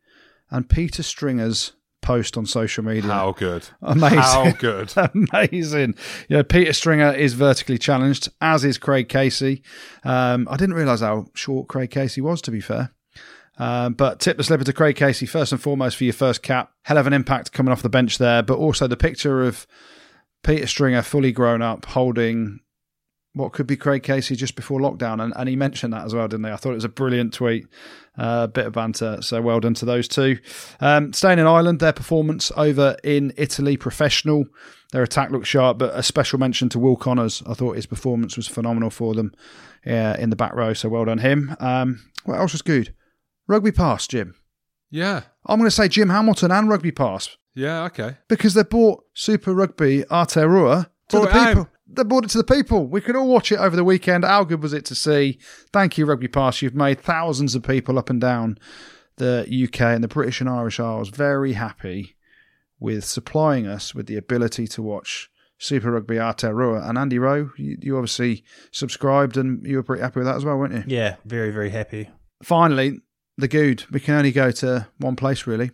And Peter Stringer's post on social media. How good. Amazing. How good. Amazing. Yeah, Peter Stringer is vertically challenged, as is Craig Casey. Um, I didn't realise how short Craig Casey was, to be fair. Uh, but tip the slipper to Craig Casey first and foremost for your first cap. Hell of an impact coming off the bench there, but also the picture of Peter Stringer fully grown up holding what could be Craig Casey just before lockdown. And, and he mentioned that as well, didn't he? I thought it was a brilliant tweet, a uh, bit of banter. So well done to those two. Um, staying in Ireland, their performance over in Italy, professional. Their attack looked sharp, but a special mention to Will Connors. I thought his performance was phenomenal for them uh, in the back row. So well done him. Um, what else was good? Rugby pass, Jim. Yeah. I'm going to say Jim Hamilton and rugby pass Yeah. Okay. because they bought Super Rugby Aotearoa to Brought the it people. They brought it to the people. We could all watch it over the weekend. How good was it to see? Thank you, Rugby Pass. You've made thousands of people up and down the UK and the British and Irish Isles very happy with supplying us with the ability to watch Super Rugby Aotearoa. And Andy Rowe, you, you obviously subscribed and you were pretty happy with that as well, weren't you? Yeah, very, very happy. Finally, the good. We can only go to one place, really,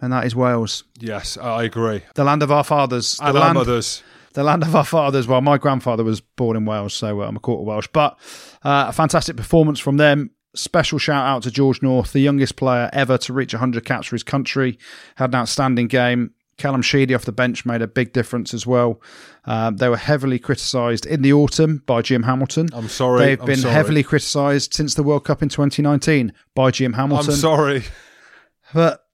and that is Wales, Yes, I agree. the land of our fathers. The And our land, mothers. the land of our fathers. Well, my grandfather was born in Wales, so uh, I'm a quarter Welsh. But uh, a fantastic performance from them. Special shout out to George North, the youngest player ever to reach 100 caps for his country. Had an outstanding game. Callum Sheedy off the bench made a big difference as well. Um, they were heavily criticised in the autumn by Jim Hamilton. I'm sorry. They've I'm been sorry. heavily criticised since the World Cup in 2019 by Jim Hamilton. I'm sorry. But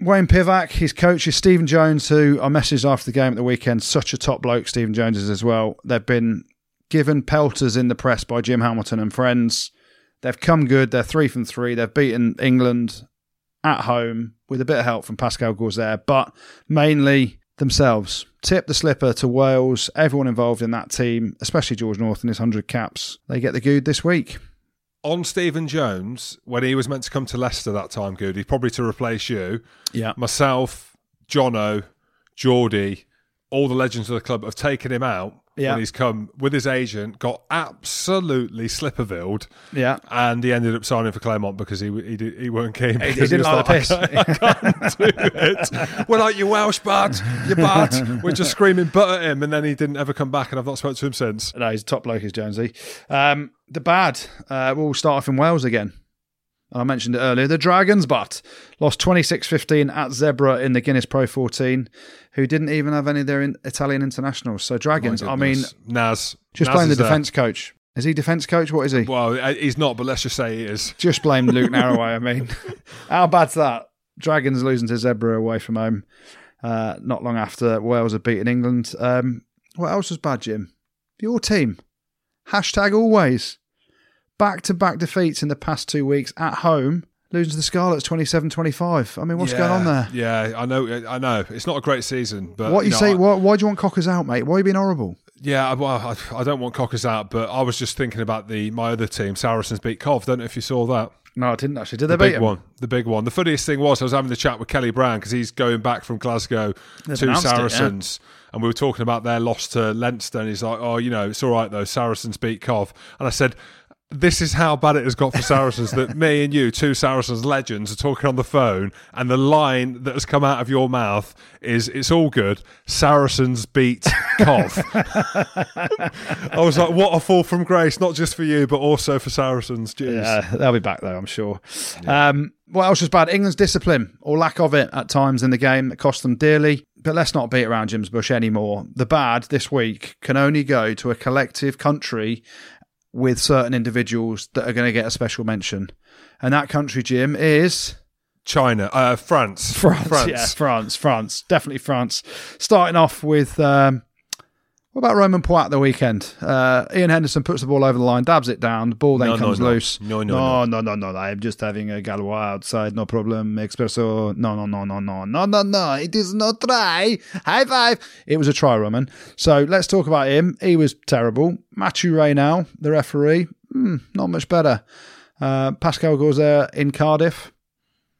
Wayne Pivac, his coach is Stephen Jones, who I messaged after the game at the weekend. Such a top bloke, Stephen Jones is as well. They've been given pelters in the press by Jim Hamilton and friends. They've come good. They're three from three. They've beaten England at home with a bit of help from Pascal Gauzere, but mainly themselves. Tip the slipper to Wales, everyone involved in that team, especially George North and his 100 caps. They get the good this week. On Stephen Jones, when he was meant to come to Leicester that time, Goody, probably to replace you, Yeah. myself, Jono, Geordie, all the legends of the club have taken him out Yeah. when he's come with his agent, got absolutely slippervilled, Yeah. and he ended up signing for Clermont because he he, did, he weren't keen. He because didn't was like the piss. I can't, I can't do it. We're like, you Welsh bad, you bad. We're just screaming butt at him, and then he didn't ever come back, and I've not spoken to him since. No, he's a top bloke, is Jonesy. Um, the bad, uh, we'll start off in Wales again. I mentioned it earlier. The Dragons, but lost 26 15 at Zebre in the Guinness Pro 14, who didn't even have any of their in- Italian internationals. So, Dragons, I mean. Naz, just Naz blame the defence coach. Is he defence coach? What is he? Well, uh, he's not, but let's just say he is. Just blame Luke Narraway. I mean, how bad's that? Dragons losing to Zebre away from home uh, not long after Wales had beaten England. Um, what else was bad, Jim? Your team. Hashtag always. Back to back defeats in the past two weeks at home, losing to the Scarlets 27 25. I mean, what's going on there? Yeah, I know. I know. It's not a great season, but What you know, say? I- Why, why do you want Cockers out, mate? Why are you being horrible? Yeah, I- well, I, I don't want Cockers out, but I was just thinking about the my other team, Saracens beat Cov. Don't know if you saw that. No, I didn't actually. Did they The beat big him? one, the big one. The funniest thing was I was having the chat with Kelly Brown because he's going back from Glasgow They've to announced it, yeah. Saracens, and we were talking about their loss to Leinster. And he's like, "Oh, you know, it's all right though. Saracens beat Cov." And I said. This is how bad it has got for Saracens that me and you, two Saracens legends, are talking on the phone, and the line that has come out of your mouth is "It's all good." Saracens beat Cov. I was like, "What a fall from grace! Not just for you, but also for Saracens." Jeez. Yeah, they'll be back though, I'm sure. Um, what else was bad? England's discipline or lack of it at times in the game that cost them dearly. But let's not beat around Jim's bush anymore. The bad this week can only go to a collective country with certain individuals that are going to get a special mention. And that country, Jim, is China, uh, France, France. Yeah, France, France. Definitely France. Starting off with. Um, what about Romain Poite the weekend? Uh, Iain Henderson puts the ball over the line, dabs it down, the ball then No, no, comes no. loose. No, no, no, no, no, no. I'm just having a Galois outside, no problem. Espresso. No, no, no, no, no, no, no, no. It is not try. High five. It was a try, Romain. So let's talk about him. He was terrible. Mathieu Raynal, the referee, hmm, not much better. Uh, Pascal Gauzere in Cardiff.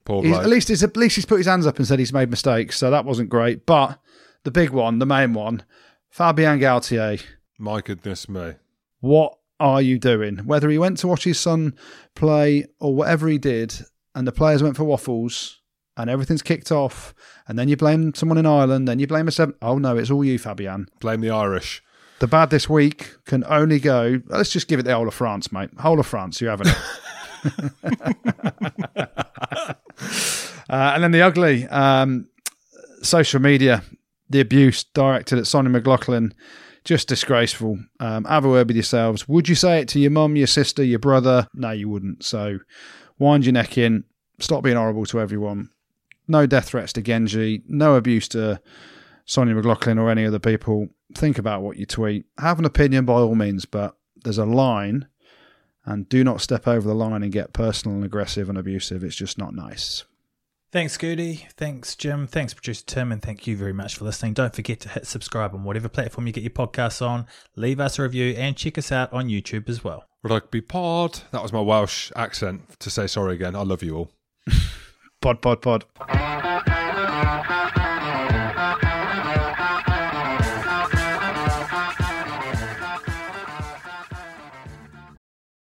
Poor at least he's at least he's put his hands up and said he's made mistakes, so that wasn't great. But the big one, the main one, Fabien Galthie. My goodness me. What are you doing? Whether he went to watch his son play or whatever he did, and the players went for waffles, and everything's kicked off, and then you blame someone in Ireland, then you blame a seven. Oh no, it's all you, Fabien. Blame the Irish. The bad this week can only go. Let's just give it the whole of France, mate. Whole of France, you haven't. uh, and then the ugly um, social media, the abuse directed at Sonja McLaughlan, just disgraceful. Um, have a word with yourselves. Would you say it to your mum, your sister, your brother? No, you wouldn't. So wind your neck in. Stop being horrible to everyone. No death threats to Genge. No abuse to Sonja McLaughlan or any other people. Think about what you tweet. Have an opinion by all means, but there's a line and do not step over the line and get personal and aggressive and abusive. It's just not nice. Thanks, Gertie. Thanks, Jim. Thanks, producer Tim. And thank you very much for listening. Don't forget to hit subscribe on whatever platform you get your podcasts on. Leave us a review and check us out on YouTube as well. Rugby pod. That was my Welsh accent to say sorry again. I love you all. pod, pod, pod.